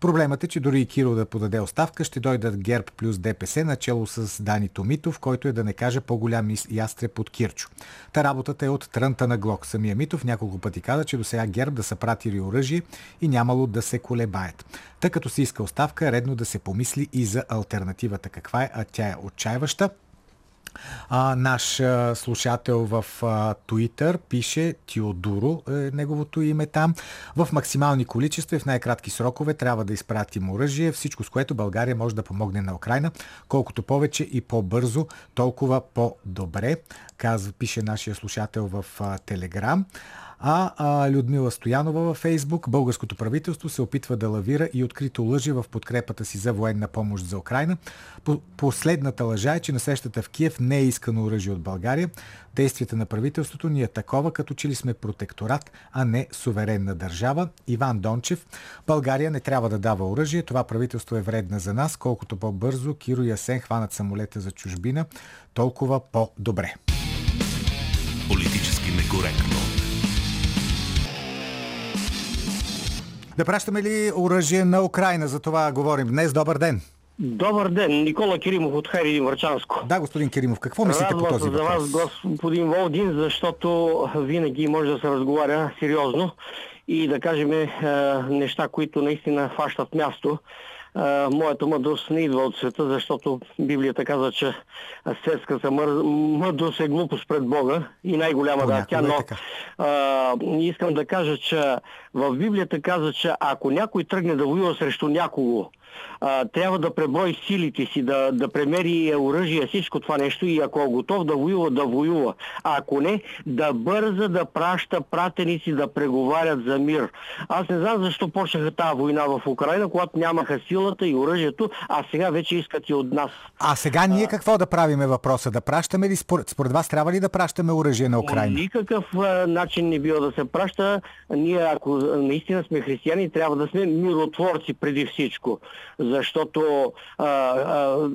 Проблемът е, че дори и Киро да подаде оставка, ще дойдат ГЕРБ плюс ДПС, начало с Дани Томитов, който е да не каже по-голям ястреб от Кирчо. Та работата е от трънта на Глок. Самия Митов няколко пъти каза, че до сега ГЕРБ да са пратили оръжие и нямало да се колебаят. Тъй като се иска оставка, е редно да се помисли и за альтернативата. Каква е? А тя е отчаиваща. А, наш а, слушател в а, Twitter пише Теодоро, е неговото име там. В максимални количества и в най-кратки срокове трябва да изпратим оръжие, всичко с което България може да помогне на Украина. Колкото повече и по-бързо, толкова по-добре, казва, пише нашия слушател в Телеграм. А, а Людмила Стоянова във Фейсбук, българското правителство се опитва да лавира и открито лъжи в подкрепата си за военна помощ за Украина. Последната лъжа е, че на срещата в Киев не е искано оръжие от България. Действията на правителството ни е такова, като че ли сме протекторат, а не суверенна държава. Иван Дончев. България не трябва да дава оръжие. Това правителство е вредна за нас. Колкото по-бързо Киро и Асен хванат самолета за чужбина, толкова по-добре. Политически некоректно. Да пращаме ли оръжие на Украина? За това говорим днес. Добър ден! Добър ден, Никола Киримов от Хайридин Върчанско. Да, господин Киримов, какво мислите Радвам по този се за въпрос? вас, господин Волдин, защото винаги може да се разговаря сериозно и да кажем е, неща, които наистина фащат място. Е, моята мъдрост не идва от света, защото Библията казва, че светската мър... мъдрост е глупост пред Бога и най-голяма да е тя, е но така. а, искам да кажа, че в Библията казва, че ако някой тръгне да воюва срещу някого, а, трябва да преброи силите си, да, да премери оръжие, всичко това нещо и ако е готов да воюва, да воюва. А ако не, да бърза да праща пратеници да преговарят за мир. Аз не знам защо почнаха тази война в Украина, когато нямаха силата и оръжието, а сега вече искат и от нас. А сега ние какво да правиме въпроса? Да пращаме ли? Според, според вас трябва ли да пращаме оръжие на По Украина? никакъв а, начин не бива да се праща. Ние, ако наистина сме християни, трябва да сме миротворци преди всичко. Защото а, а,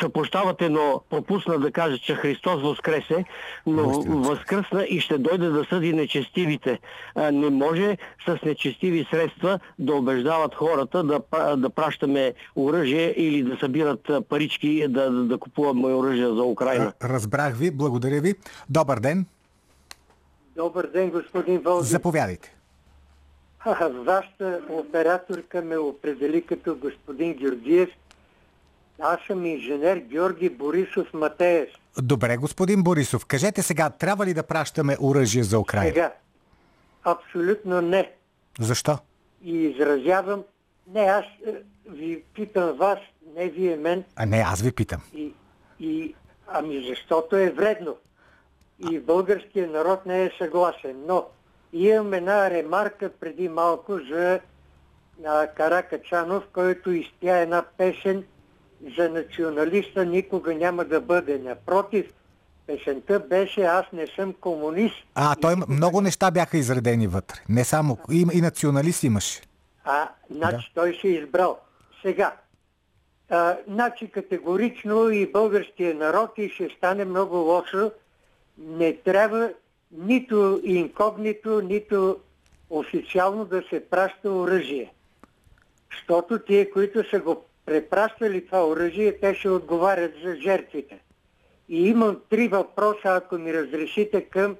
съпощавате, но пропусна да каже, че Христос възкресе, но възкръсна и ще дойде да съди нечестивите. А, не може с нечестиви средства да убеждават хората да, да пращаме оръжие или да събират парички да, да, да купуваме оръжие за Украина. Разбрах ви, благодаря ви. Добър ден, Добър ден, господин Волгин. заповядайте. Вашата операторка ме определи като господин Георгиев. Аз съм инженер Георги Борисов Матеев. Добре, господин Борисов, кажете сега, трябва ли да пращаме оръжие за Украина? Сега. Абсолютно не. Защо? И изразявам... Не, аз е, ви питам вас, не вие мен. А не, аз ви питам. И, и, ами защото е вредно. И българският народ не е съгласен. Но имам една ремарка преди малко за а, Каракачанов, който изпя една песен за националиста никога няма да бъде. Напротив, песента беше Аз не съм комунист. А, И той много неща бяха изредени вътре. Не само. И, и националист имаше. А, значи той се е избрал. Сега, а, значи категорично и българския народ и ще стане много лошо. Не трябва нито инкогнито, нито официално да се праща оръжие. Защото тие, които са го препращали това оръжие, те ще отговарят за жертвите. И имам три въпроса, ако ми разрешите, към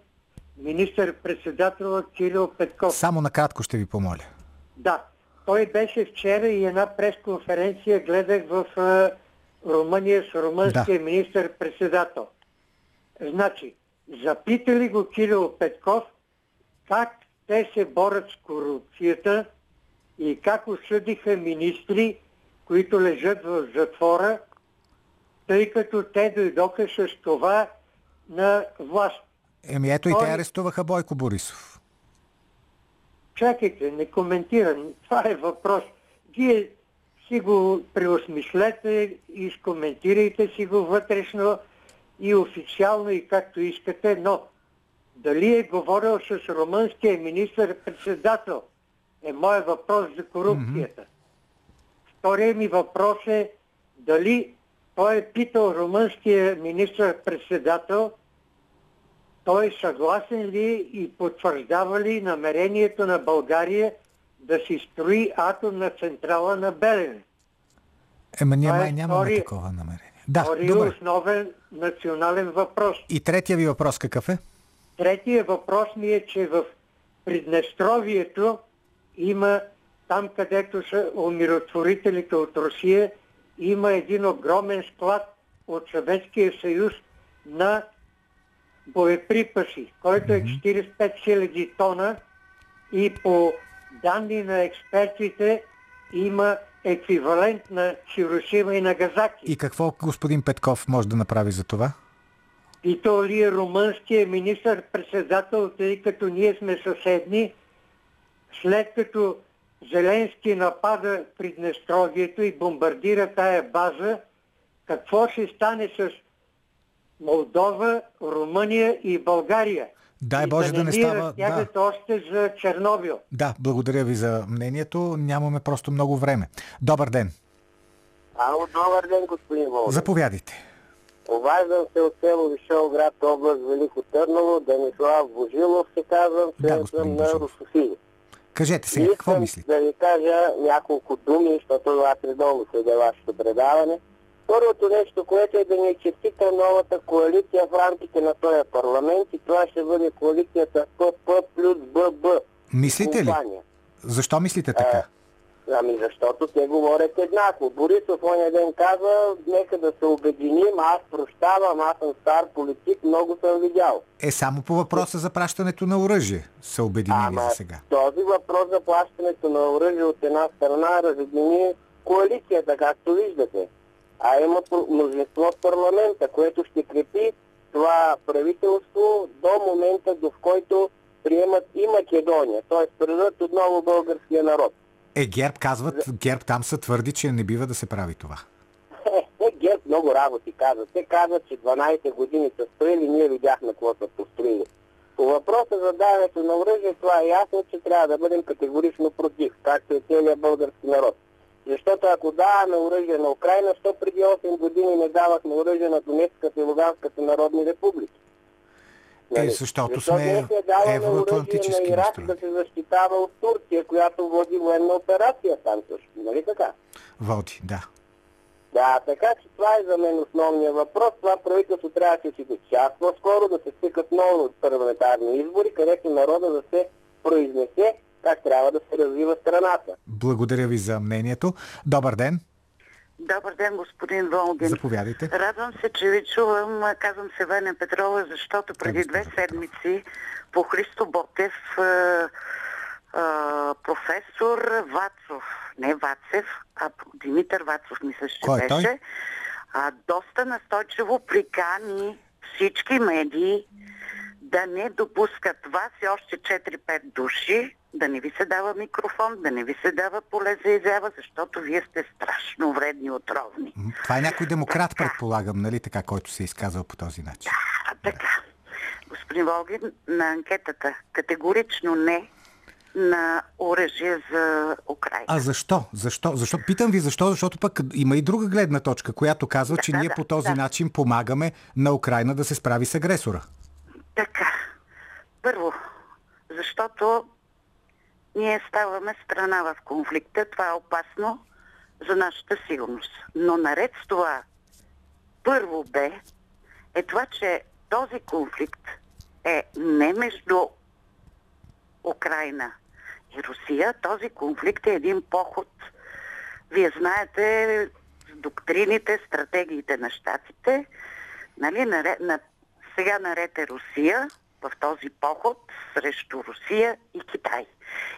министър-председателя Кирил Петков. Само накратко ще ви помоля. Да, той беше вчера и една пресконференция гледах в Румъния с румънския да. министър-председател. Значи, запитали го Кирил Петков как те се борят с корупцията и как осъдиха министри, които лежат в затвора, тъй като те дойдоха с това на власт. Еми ето и те арестуваха Бойко Борисов. Чакайте, не коментирам. Това е въпрос. Вие си го преосмислете и изкоментирайте си го вътрешно и официално и както искате, но дали е говорил с румънския министър-председател е моят въпрос за корупцията. Mm-hmm. Втория ми въпрос е дали той е питал румънския министър-председател той е съгласен ли и потвърждава ли намерението на България да си строи атомна централа на Белене? Ема ние май нямаме втори, такова намерение. Да, втори добре. основен национален въпрос. И третия ви въпрос какъв е? Третия въпрос ми е, че в Приднестровието има там, където са умиротворителите от Русия, има един огромен склад от Съветския съюз на боеприпаси, който е 45 000 тона и по данни на експертите има еквивалент на Хирошима и Нагазаки. И какво господин Петков може да направи за това? И то ли е румънския министър-председател, тъй като ние сме съседни, след като Зеленски напада Приднестровието и бомбардира тая база, какво ще стане с Молдова, Румъния и България. Дай Боже да, да не става... Да. още за Чернобил. Да, благодаря ви за мнението. Нямаме просто много време. Добър ден. Ало, добър ден, господин Володин. Заповядайте. Обаждам се от село Вишол, град област Велико Търново, Данислав Божилов се казвам, да, съм на Русофили. Кажете сега, какво мислите? да ви кажа няколко думи, защото аз редовно следя вашето предаване. Първото нещо, което е да ни честита новата коалиция в рамките на този парламент и това ще бъде коалицията ПП плюс ББ. Мислите ли? Защо мислите така? А, ами защото те говорят еднакво. Борисов оня ден каза, нека да се обединим, аз прощавам, аз съм стар политик, много съм видял. Е, само по въпроса за пращането на оръжие се обединили Ама, за сега. Този въпрос за плащането на оръжие от една страна разедини коалицията, както виждате а има мнозинство в парламента, което ще крепи това правителство до момента, до в който приемат и Македония, т.е. предадат отново българския народ. Е, ГЕРБ казват, ГЕРБ там са твърди, че не бива да се прави това. Е, е ГЕРБ много работи казват. Те казват, че 12 години са строили, ние видяхме какво са построили. По въпроса за даването на оръжие, това е ясно, че трябва да бъдем категорично против, както е целият български народ. Защото ако даваме оръжие на Украина, що преди 8 години не давахме оръжие на Донецката и Луганската народни републики? Е, нали? защото Защо сме евроатлантически на Ирак да се защитава от Турция, която води военна операция там също. Нали така? Води, да. Да, така че това е за мен основният въпрос. Това правителство трябва да се час по-скоро, да се стикат много от парламентарни избори, където народа да се произнесе как трябва да се развива страната. Благодаря ви за мнението. Добър ден! Добър ден, господин Волгин. Заповядайте. Радвам се, че ви чувам. Казвам се Веня Петрова, защото преди две седмици по Христо Ботев професор Вацов, не Вацев, а Димитър Вацов, мисля, че Кой е беше, той? А, доста настойчиво прикани всички медии да не допускат вас и още 4-5 души да не ви се дава микрофон, да не ви се дава поле за изява, защото вие сте страшно вредни отровни. Това е някой демократ, така. предполагам, нали така, който се е изказал по този начин. Да, така. Господин Волгин, на анкетата категорично не на оръжие за Украина. А защо? Защо? Защо? Питам ви защо, защото пък има и друга гледна точка, която казва, да, че да, ние да, по този да. начин помагаме на Украина да се справи с агресора. Така. Първо, защото ние ставаме страна в конфликта. Това е опасно за нашата сигурност. Но наред с това, първо бе е това, че този конфликт е не между Украина и Русия. Този конфликт е един поход. Вие знаете доктрините, стратегиите на щатите. Нали, на, на, сега наред е Русия в този поход срещу Русия и Китай.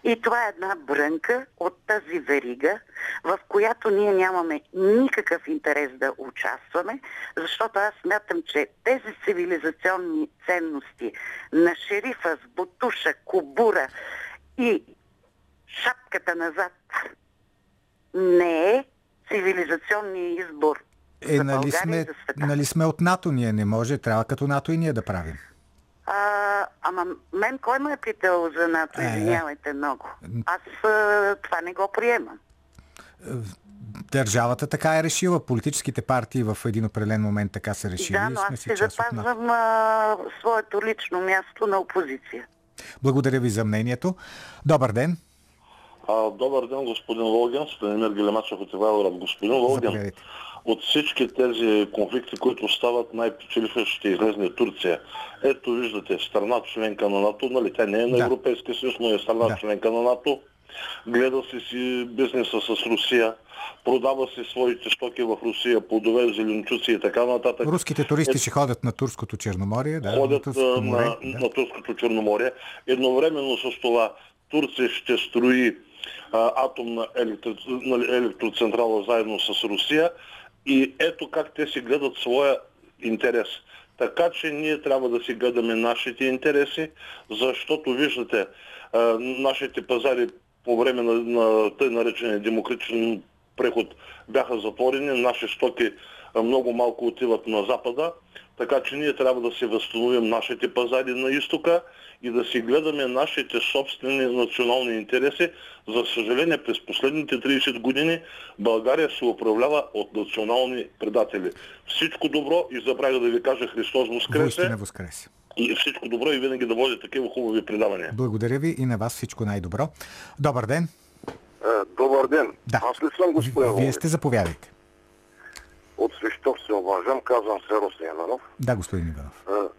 И това е една брънка от тази верига, в която ние нямаме никакъв интерес да участваме, защото аз смятам, че тези цивилизационни ценности на шерифа с бутуша, кубура и шапката назад не е цивилизационния избор Е, за нали сме, нали сме от НАТО, ние не може, трябва като НАТО и ние да правим. А, ама мен кой ме е питал за НАТО? Е. Извинявайте много. Аз а, това не го приемам. Държавата така е решила, политическите партии в един определен момент така са решили да, но сме аз си ще запазвам а, своето лично място на опозиция. Благодаря ви за мнението. Добър ден. А, добър ден, господин Волгин. Станимир Гелемачев от Ивайлорад. Господин Волгин, Заповядайте. От всички тези конфликти, които стават, най-печеливша ще излезне Турция. Ето виждате, страна членка на НАТО, нали, тя не е на Да. Европейския съюз, но е страна Да. членка на НАТО. Гледа си си бизнеса с Русия, продава си своите стоки в Русия, плодове, зеленчуци и така нататък. Руските туристи ще ходят на Турското Черноморие, да, на ходят Турското а, море. на, да. на Турското Черноморие. Едновременно с това Турция ще строи а, атомна електро, нали, електроцентрала заедно с Русия и ето как те си гледат своя интерес. Така че ние трябва да си гледаме нашите интереси, защото виждате, нашите пазари по време на, на тъй наречения демократичен преход бяха затворени, наши стоки много малко отиват на Запада, така че ние трябва да си възстановим нашите пазари на изтока и да си гледаме нашите собствени национални интереси. За съжаление, през последните 30 години България се управлява от национални предатели. Всичко добро и забравя да ви кажа Христос Воистина Воскресе и всичко добро и винаги да води такива хубави предавания. Благодаря ви и на вас всичко най-добро. Добър ден. Е, Добър ден. Да. Аз ли съм господин Вие сте заповядайте. От Свищов се обаждам, казвам се Русин Иванов. Да, господин Иванов.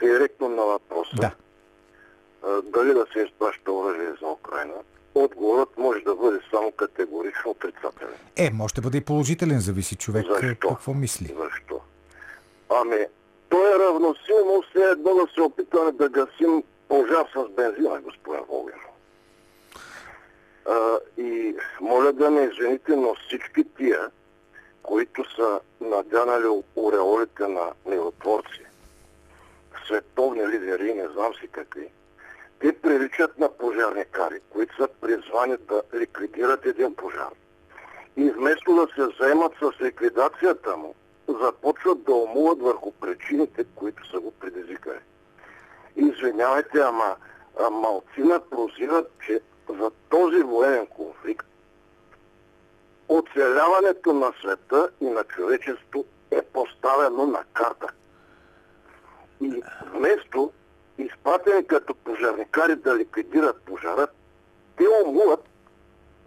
Директно на въпроса. Да. Дали да се изпраща оръжие за Украина? Отговорът може да бъде само категорично отрицателен. Е, може да бъде и положителен, зависи човек Защо? какво мисли. Защо? Ами, то е равносилно все едно да се опитаме да гасим пожар с бензина, господин Волгин. И моля да ме извините, но всички тия, които са надянали ореолите на миротворци, световни лидери, не знам си какви, те приличат на пожарникари, които са призвани да ликвидират един пожар. И вместо да се заемат с ликвидацията му, започват да умуват върху причините, които са го предизвикали. Извинявайте, ама малцина прозират, че за този военен конфликт оцеляването на света и на човечеството е поставено на карта. И вместо изпратени като пожарникари да ликвидират пожара, те умуват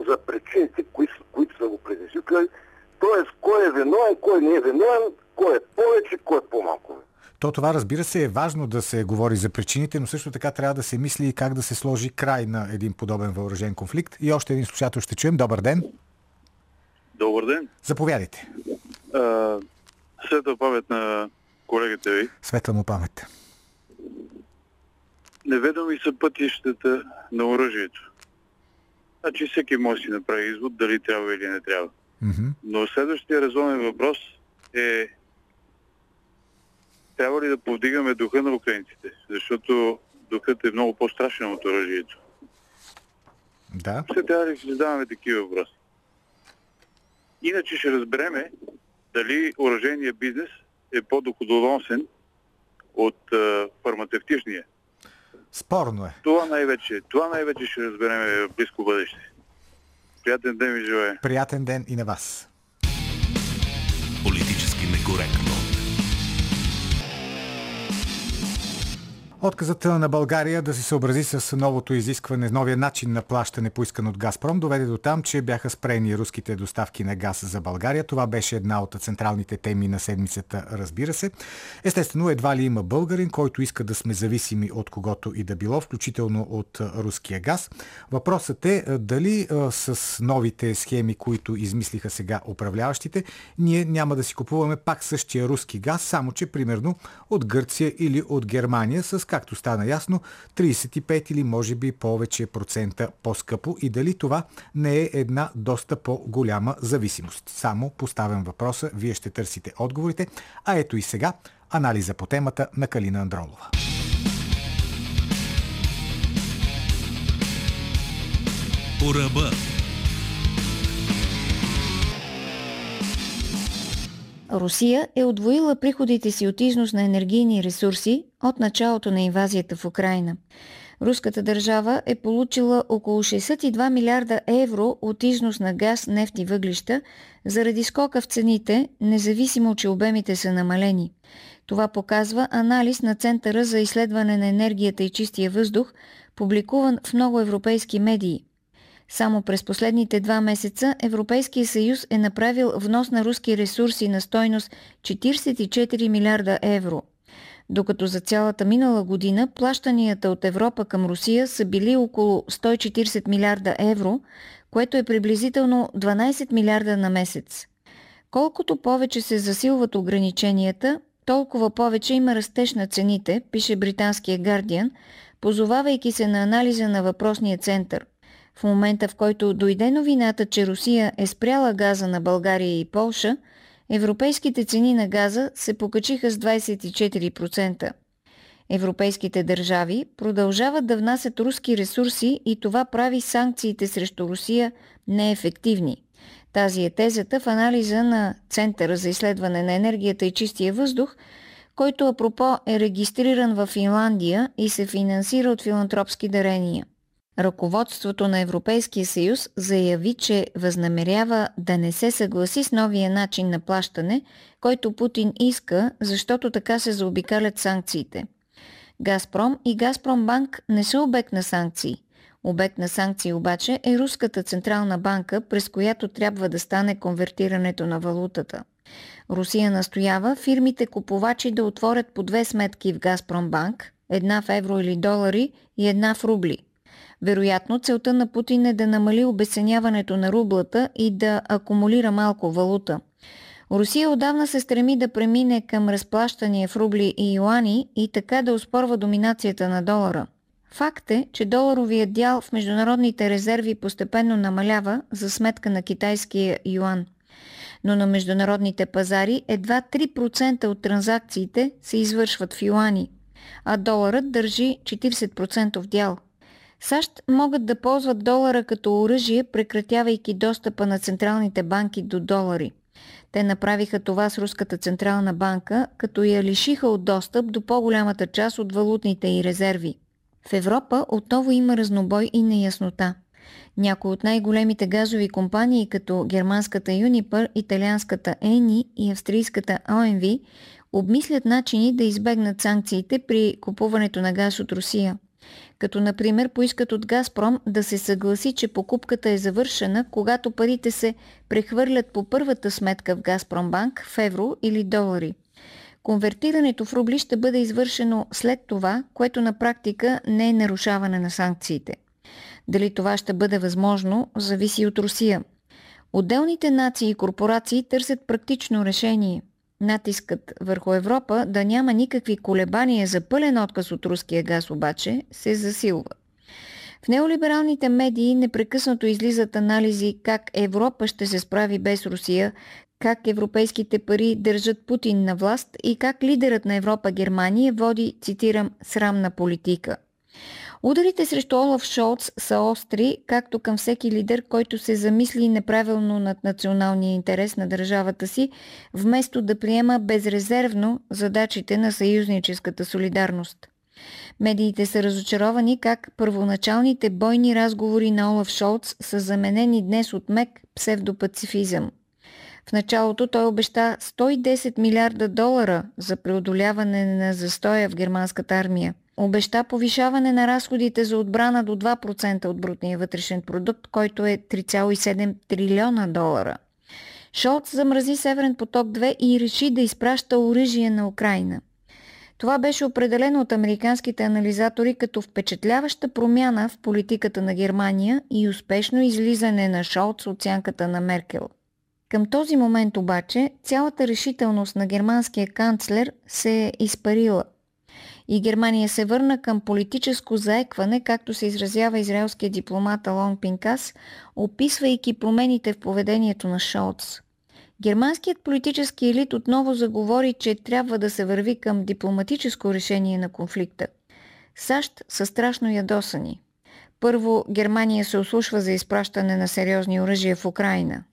за причините, кои, които са го предизвикали, т.е. кой е виновен, кой не е виновен, кой е повече, кой е по-малко. То това, разбира се, е важно да се говори за причините, но също така трябва да се мисли и как да се сложи край на един подобен въоръжен конфликт. И още един слушател ще чуем. Добър ден. Добър ден. Заповядайте. А, Светла памет на колегите ви. Светла му памет. Неведоми са пътищата на оръжието. Значи всеки може да си направи извод дали трябва или не трябва. Но следващия резонен въпрос е трябва ли да повдигаме духа на украинците? Защото духът е много по-страшен от оръжието. Да. Ще трябва да си задаваме такива въпроси. Иначе ще разбереме дали оръжейният бизнес е по-доходоносен от а, фармацевтичния. Спорно е. Това най-вече, това най-вече ще разбереме в близко бъдеще. Приятен ден ви желая. Приятен ден и на вас. Политически некоректно. Отказът на България да се съобрази с новото изискване, новия начин на плащане, поискан от Газпром, доведе до там, че бяха спрени руските доставки на газ за България. Това беше една от централните теми на седмицата, разбира се. Естествено, едва ли има българин, който иска да сме зависими от когото и да било, включително от руския газ. Въпросът е дали с новите схеми, които измислиха сега управляващите, ние няма да си купуваме пак същия руски газ, само че примерно от Гърция или от Германия с както стана ясно, 35 или може би повече процента по-скъпо и дали това не е една доста по-голяма зависимост. Само поставям въпроса, вие ще търсите отговорите, а ето и сега анализа по темата на Калина Андролова. По. Русия е отвоила приходите си от износ на енергийни ресурси от началото на инвазията в Украина. Руската държава е получила около 62 милиарда евро от износ на газ, нефт и въглища заради скока в цените, независимо, че обемите са намалени. Това показва анализ на Центъра за изследване на енергията и чистия въздух, публикуван в много европейски медии. Само през последните два месеца Европейския съюз е направил внос на руски ресурси на стойност 44 милиарда евро. Докато за цялата минала година плащанията от Европа към Русия са били около 140 милиарда евро, което е приблизително 12 милиарда на месец. Колкото повече се засилват ограниченията, толкова повече има растеж на цените, пише британския Guardian, позовавайки се на анализа на въпросния център. В момента, в който дойде новината, че Русия е спряла газа на България и Полша, европейските цени на газа се покачиха с 24%. Европейските държави продължават да внасят руски ресурси и това прави санкциите срещу Русия неефективни. Тази е тезата в анализа на Центъра за изследване на енергията и чистия въздух, който апропо е регистриран в Финландия и се финансира от филантропски дарения. Ръководството на Европейския съюз заяви, че възнамерява да не се съгласи с новия начин на плащане, който Путин иска, защото така се заобикалят санкциите. Газпром и Газпромбанк не са обект на санкции. Обект на санкции обаче е Руската централна банка, през която трябва да стане конвертирането на валутата. Русия настоява фирмите купувачи да отворят по две сметки в Газпромбанк, една в евро или долари и една в рубли – вероятно целта на Путин е да намали обесценяването на рублата и да акумулира малко валута. Русия отдавна се стреми да премине към разплащане в рубли и юани и така да успорва доминацията на долара. Факт е, че доларовият дял в международните резерви постепенно намалява за сметка на китайския юан. Но на международните пазари едва 3% от транзакциите се извършват в юани, а доларът държи 40% дял – САЩ могат да ползват долара като оръжие, прекратявайки достъпа на централните банки до долари. Те направиха това с Руската централна банка, като я лишиха от достъп до по-голямата част от валутните и резерви. В Европа отново има разнобой и неяснота. Някои от най-големите газови компании, като германската Юнипър, италианската Ени и австрийската ОМВ, обмислят начини да избегнат санкциите при купуването на газ от Русия – като например поискат от Газпром да се съгласи, че покупката е завършена, когато парите се прехвърлят по първата сметка в Газпромбанк в евро или долари. Конвертирането в рубли ще бъде извършено след това, което на практика не е нарушаване на санкциите. Дали това ще бъде възможно, зависи от Русия. Отделните нации и корпорации търсят практично решение – Натискът върху Европа да няма никакви колебания за пълен отказ от руския газ обаче се засилва. В неолибералните медии непрекъснато излизат анализи как Европа ще се справи без Русия, как европейските пари държат Путин на власт и как лидерът на Европа Германия води, цитирам, срамна политика – Ударите срещу Олаф Шолц са остри, както към всеки лидер, който се замисли неправилно над националния интерес на държавата си, вместо да приема безрезервно задачите на съюзническата солидарност. Медиите са разочаровани как първоначалните бойни разговори на Олаф Шолц са заменени днес от мек псевдопацифизъм. В началото той обеща 110 милиарда долара за преодоляване на застоя в германската армия – обеща повишаване на разходите за отбрана до 2% от брутния вътрешен продукт, който е 3,7 трилиона долара. Шолц замрази Северен поток 2 и реши да изпраща оръжие на Украина. Това беше определено от американските анализатори като впечатляваща промяна в политиката на Германия и успешно излизане на Шолц от сянката на Меркел. Към този момент обаче цялата решителност на германския канцлер се е изпарила – и Германия се върна към политическо заекване, както се изразява израелския дипломат Алон Пинкас, описвайки промените в поведението на Шолц. Германският политически елит отново заговори, че трябва да се върви към дипломатическо решение на конфликта. САЩ са страшно ядосани. Първо, Германия се ослушва за изпращане на сериозни оръжия в Украина.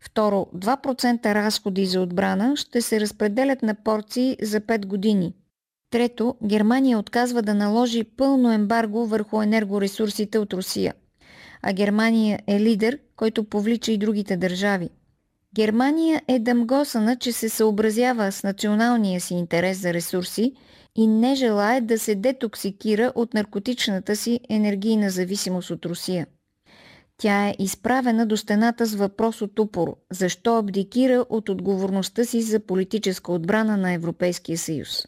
Второ, 2% разходи за отбрана ще се разпределят на порции за 5 години – Трето, Германия отказва да наложи пълно ембарго върху енергоресурсите от Русия. А Германия е лидер, който повлича и другите държави. Германия е дъмгосана, че се съобразява с националния си интерес за ресурси и не желая да се детоксикира от наркотичната си енергийна зависимост от Русия. Тя е изправена до стената с въпрос от упор – защо абдикира от отговорността си за политическа отбрана на Европейския съюз.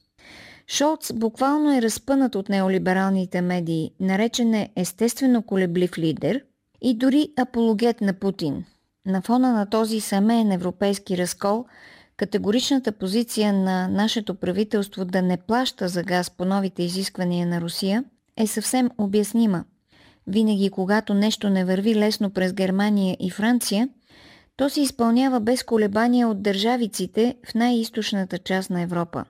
Шолц буквално е разпънат от неолибералните медии, наречен е естествено колеблив лидер и дори апологет на Путин. На фона на този семейен европейски разкол, категоричната позиция на нашето правителство да не плаща за газ по новите изисквания на Русия е съвсем обяснима. Винаги, когато нещо не върви лесно през Германия и Франция, то се изпълнява без колебания от държавиците в най-источната част на Европа.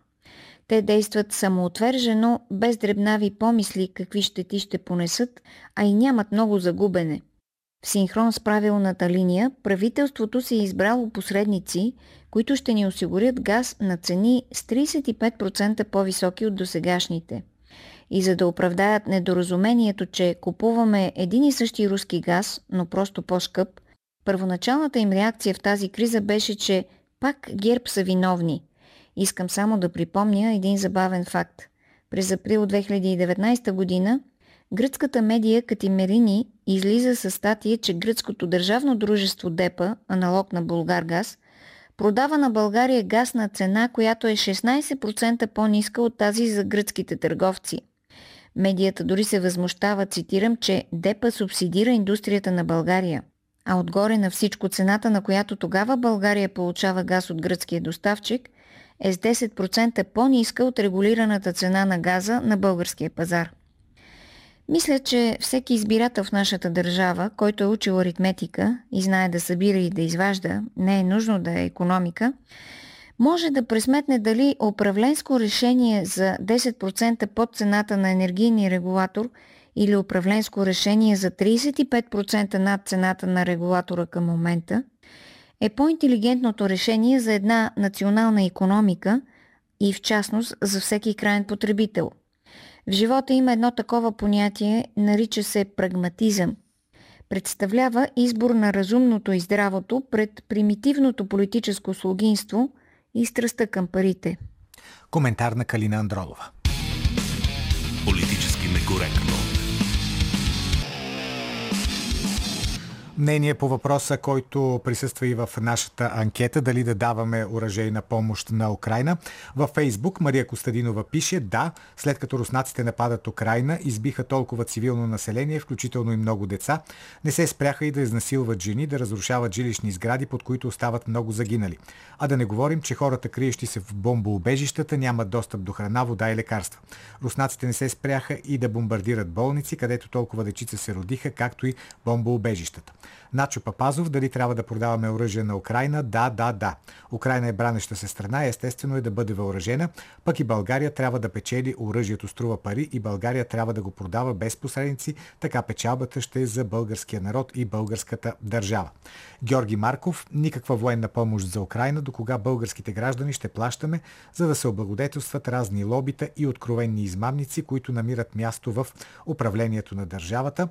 Те действат самоотвержено, без дребнави помисли какви щети ще понесат, а и нямат много загубене. В синхрон с правилната линия, правителството си е избрало посредници, които ще ни осигурят газ на цени с 35% по-високи от досегашните. И за да оправдаят недоразумението, че купуваме един и същи руски газ, но просто по-скъп, първоначалната им реакция в тази криза беше, че пак ГЕРБ са виновни – Искам само да припомня един забавен факт. През април 2019 година гръцката медия Катимерини излиза с статия, че гръцкото държавно дружество ДЕПА, аналог на Булгаргаз, продава на България газ на цена, която е 16% по-ниска от тази за гръцките търговци. Медията дори се възмущава, цитирам, че ДЕПА субсидира индустрията на България. А отгоре на всичко цената, на която тогава България получава газ от гръцкия доставчик, е с 10% по-ниска от регулираната цена на газа на българския пазар. Мисля, че всеки избирател в нашата държава, който е учил аритметика и знае да събира и да изважда, не е нужно да е економика, може да пресметне дали управленско решение за 10% под цената на енергийния регулатор или управленско решение за 35% над цената на регулатора към момента – е по-интелигентното решение за една национална економика и в частност за всеки крайен потребител. В живота има едно такова понятие, нарича се прагматизъм. Представлява избор на разумното и здравото пред примитивното политическо слугинство и страстта към парите. Коментар на Калина Андролова. Мнение по въпроса, който присъства и в нашата анкета, дали да даваме оръжейна помощ на Украина. Във Фейсбук Мария Костадинова пише, да, след като руснаците нападат Украина, избиха толкова цивилно население, включително и много деца, не се спряха и да изнасилват жени, да разрушават жилищни сгради, под които остават много загинали. А да не говорим, че хората, криещи се в бомбоубежищата, нямат достъп до храна, вода и лекарства. Руснаците не се спряха и да бомбардират болници, където толкова дечица се родиха, както и бомбоубежищата. Начо Папазов, дали трябва да продаваме оръжие на Украина? Да, да, да. Украина е бранеща се страна, естествено е да бъде въоръжена, пък и България трябва да печели оръжието струва пари и България трябва да го продава без посредници, така печалбата ще е за българския народ и българската държава. Георги Марков, никаква военна помощ за Украина, до кога българските граждани ще плащаме, за да се облагодетелстват разни лобита и откровенни измамници, които намират място в управлението на държавата.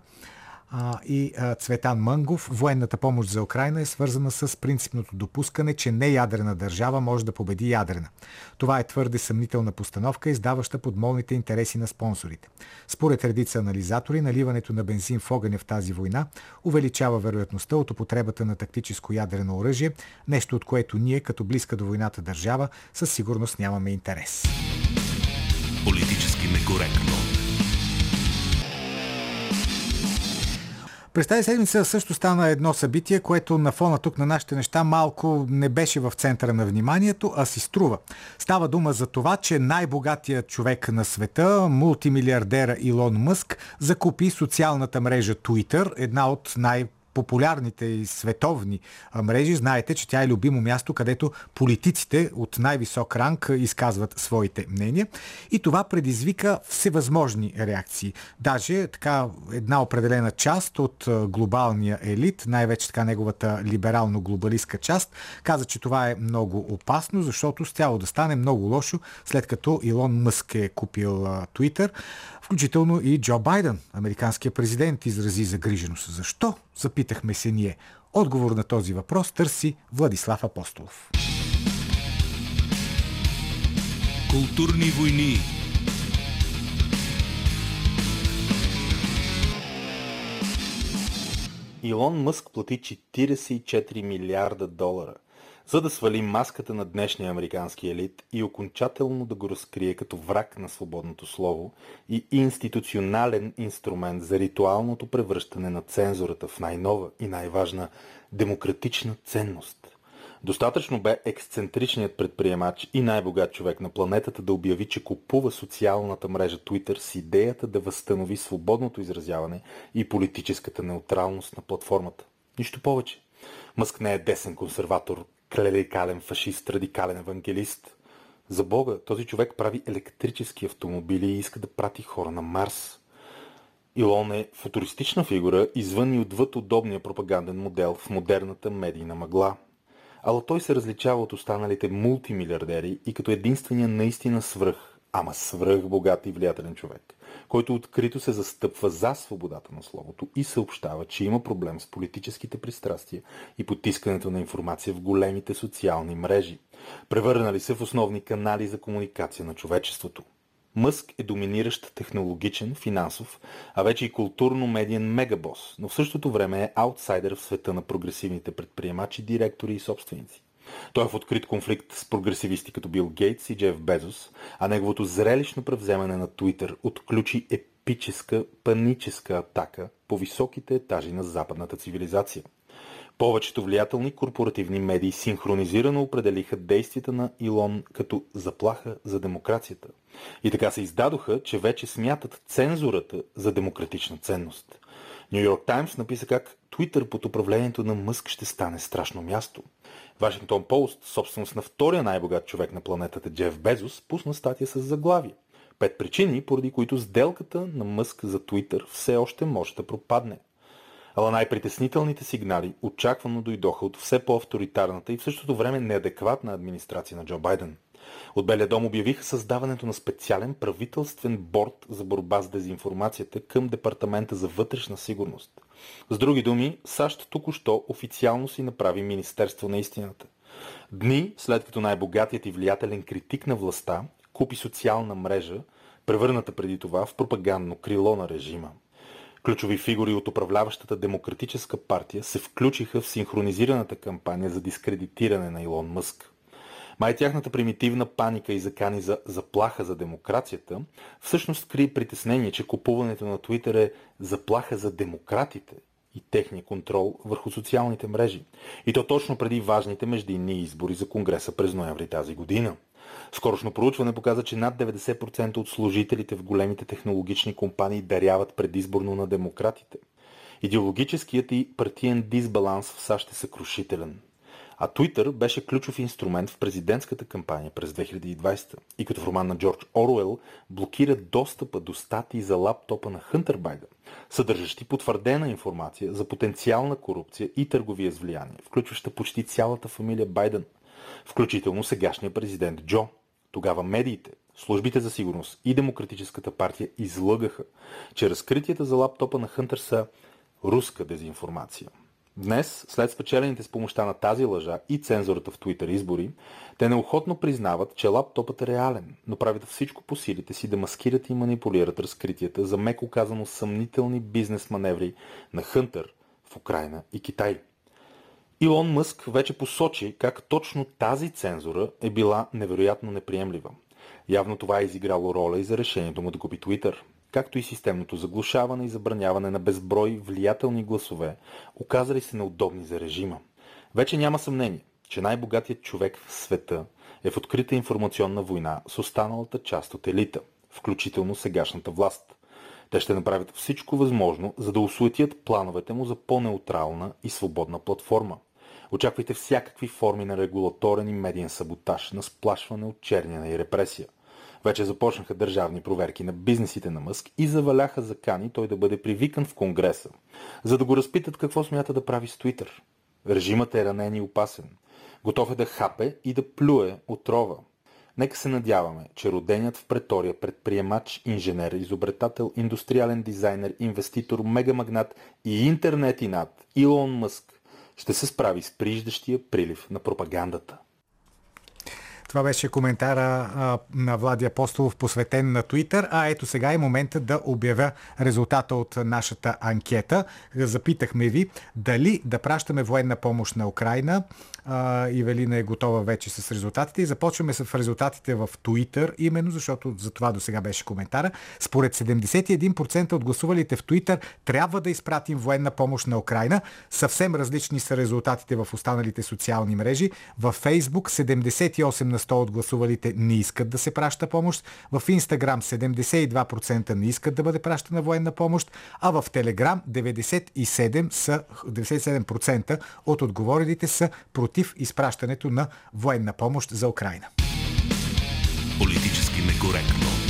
А, и а, Цветан Мънгов. Военната помощ за Украина е свързана с принципното допускане, че не ядрена държава може да победи ядрена. Това е твърде съмнителна постановка, издаваща подмолните интереси на спонсорите. Според редица анализатори, наливането на бензин в огъня в тази война увеличава вероятността от употребата на тактическо ядрено оръжие, нещо от което ние, като близка до войната държава, със сигурност нямаме интерес. Политически некоректно. През тази седмица също стана едно събитие, което на фона тук на нашите неща малко не беше в центъра на вниманието, а си струва. Става дума за това, че най-богатият човек на света, мултимилиардера Илон Мъск, закупи социалната мрежа Twitter, една от най- популярните и световни мрежи, знаете, че тя е любимо място, където политиците от най-висок ранг изказват своите мнения. И това предизвика всевъзможни реакции. Даже така една определена част от глобалния елит, най-вече така неговата либерално-глобалистка част, каза, че това е много опасно, защото стяло да стане много лошо, след като Илон Мъск е купил Twitter. Включително и Джо Байден, американският президент, изрази загриженост. Защо? Запитахме се ние. Отговор на този въпрос търси Владислав Апостолов. Културни войни Илон Мъск плати 44 милиарда долара за да свали маската на днешния американски елит и окончателно да го разкрие като враг на свободното слово и институционален инструмент за ритуалното превръщане на цензурата в най-нова и най-важна демократична ценност. Достатъчно бе ексцентричният предприемач и най-богат човек на планетата да обяви, че купува социалната мрежа Twitter с идеята да възстанови свободното изразяване и политическата неутралност на платформата. Нищо повече. Мъск не е десен консерватор, клерикален фашист, радикален евангелист. За Бога, този човек прави електрически автомобили и иска да прати хора на Марс. Илон е футуристична фигура извън и отвъд удобния пропаганден модел в модерната медийна мъгла. Ала той се различава от останалите мултимилиардери и като единствения наистина свръх, ама свръх богат и влиятелен човек който открито се застъпва за свободата на словото и съобщава, че има проблем с политическите пристрастия и потискането на информация в големите социални мрежи, превърнали се в основни канали за комуникация на човечеството. Мъск е доминиращ технологичен, финансов, а вече и културно-медиен мегабос, но в същото време е аутсайдер в света на прогресивните предприемачи, директори и собственици. Той е в открит конфликт с прогресивисти като Бил Гейтс и Джеф Безос, а неговото зрелищно превземане на Твитър отключи епическа, паническа атака по високите етажи на западната цивилизация. Повечето влиятелни корпоративни медии синхронизирано определиха действията на Илон като заплаха за демокрацията. И така се издадоха, че вече смятат цензурата за демократична ценност. Нью Йорк Таймс написа как Твитър под управлението на Мъск ще стане страшно място. Вашингтон Пост, собственост на втория най-богат човек на планетата Джеф Безос, пусна статия с заглавие. Пет причини, поради които сделката на Мъск за Твитър все още може да пропадне. Ала най-притеснителните сигнали очаквано дойдоха от все по-авторитарната и в същото време неадекватна администрация на Джо Байден. От Белия дом обявиха създаването на специален правителствен борт за борба с дезинформацията към Департамента за вътрешна сигурност. С други думи, САЩ току-що официално си направи Министерство на истината. Дни след като най-богатият и влиятелен критик на властта купи социална мрежа, превърната преди това в пропагандно крило на режима. Ключови фигури от управляващата демократическа партия се включиха в синхронизираната кампания за дискредитиране на Илон Мъск. Май тяхната примитивна паника и закани за заплаха за демокрацията всъщност крие притеснение, че купуването на Твитър е заплаха за демократите и техния контрол върху социалните мрежи. И то точно преди важните междинни избори за Конгреса през ноември тази година. Скорошно проучване показа, че над 90% от служителите в големите технологични компании даряват предизборно на демократите. Идеологическият и партиен дисбаланс в САЩ е съкрушителен. А Twitter беше ключов инструмент в президентската кампания през 2020 и като в роман на Джордж Оруел блокира достъпа до статии за лаптопа на Хънтер Байден, съдържащи потвърдена информация за потенциална корупция и търговия с влияние, включваща почти цялата фамилия Байден, включително сегашния президент Джо. Тогава медиите, службите за сигурност и Демократическата партия излъгаха, че разкритията за лаптопа на Хънтер са руска дезинформация. Днес, след спечелените с помощта на тази лъжа и цензурата в Twitter избори, те неохотно признават, че лаптопът е реален, но правят всичко по силите си да маскират и манипулират разкритията за меко казано съмнителни бизнес маневри на Хънтър в Украина и Китай. Илон Мъск вече посочи как точно тази цензура е била невероятно неприемлива. Явно това е изиграло роля и за решението му да купи Twitter – както и системното заглушаване и забраняване на безброй влиятелни гласове, оказали се неудобни за режима. Вече няма съмнение, че най-богатият човек в света е в открита информационна война с останалата част от елита, включително сегашната власт. Те ще направят всичко възможно, за да осуетят плановете му за по-неутрална и свободна платформа. Очаквайте всякакви форми на регулаторен и медиен саботаж, на сплашване, отчерняне и репресия – вече започнаха държавни проверки на бизнесите на Мъск и заваляха закани той да бъде привикан в Конгреса, за да го разпитат какво смята да прави с Твитър. Режимът е ранен и опасен. Готов е да хапе и да плюе отрова. Нека се надяваме, че роденият в претория предприемач, инженер, изобретател, индустриален дизайнер, инвеститор, мегамагнат и интернет и над Илон Мъск ще се справи с приждащия прилив на пропагандата. Това беше коментара а, на Влади Апостолов, посветен на Твитър. А ето сега е момента да обявя резултата от нашата анкета. Запитахме ви дали да пращаме военна помощ на Украина. А, Ивелина е готова вече с резултатите и започваме с резултатите в Твитър, именно защото за това до сега беше коментара. Според 71% от гласувалите в Твитър трябва да изпратим военна помощ на Украина. Съвсем различни са резултатите в останалите социални мрежи. Във Фейсбук 78 на 100 от гласувалите не искат да се праща помощ. В Инстаграм 72% не искат да бъде пращана военна помощ, а в Телеграм 97%, са, 97% от отговорилите са против изпращането на военна помощ за Украина. Политически некоректно.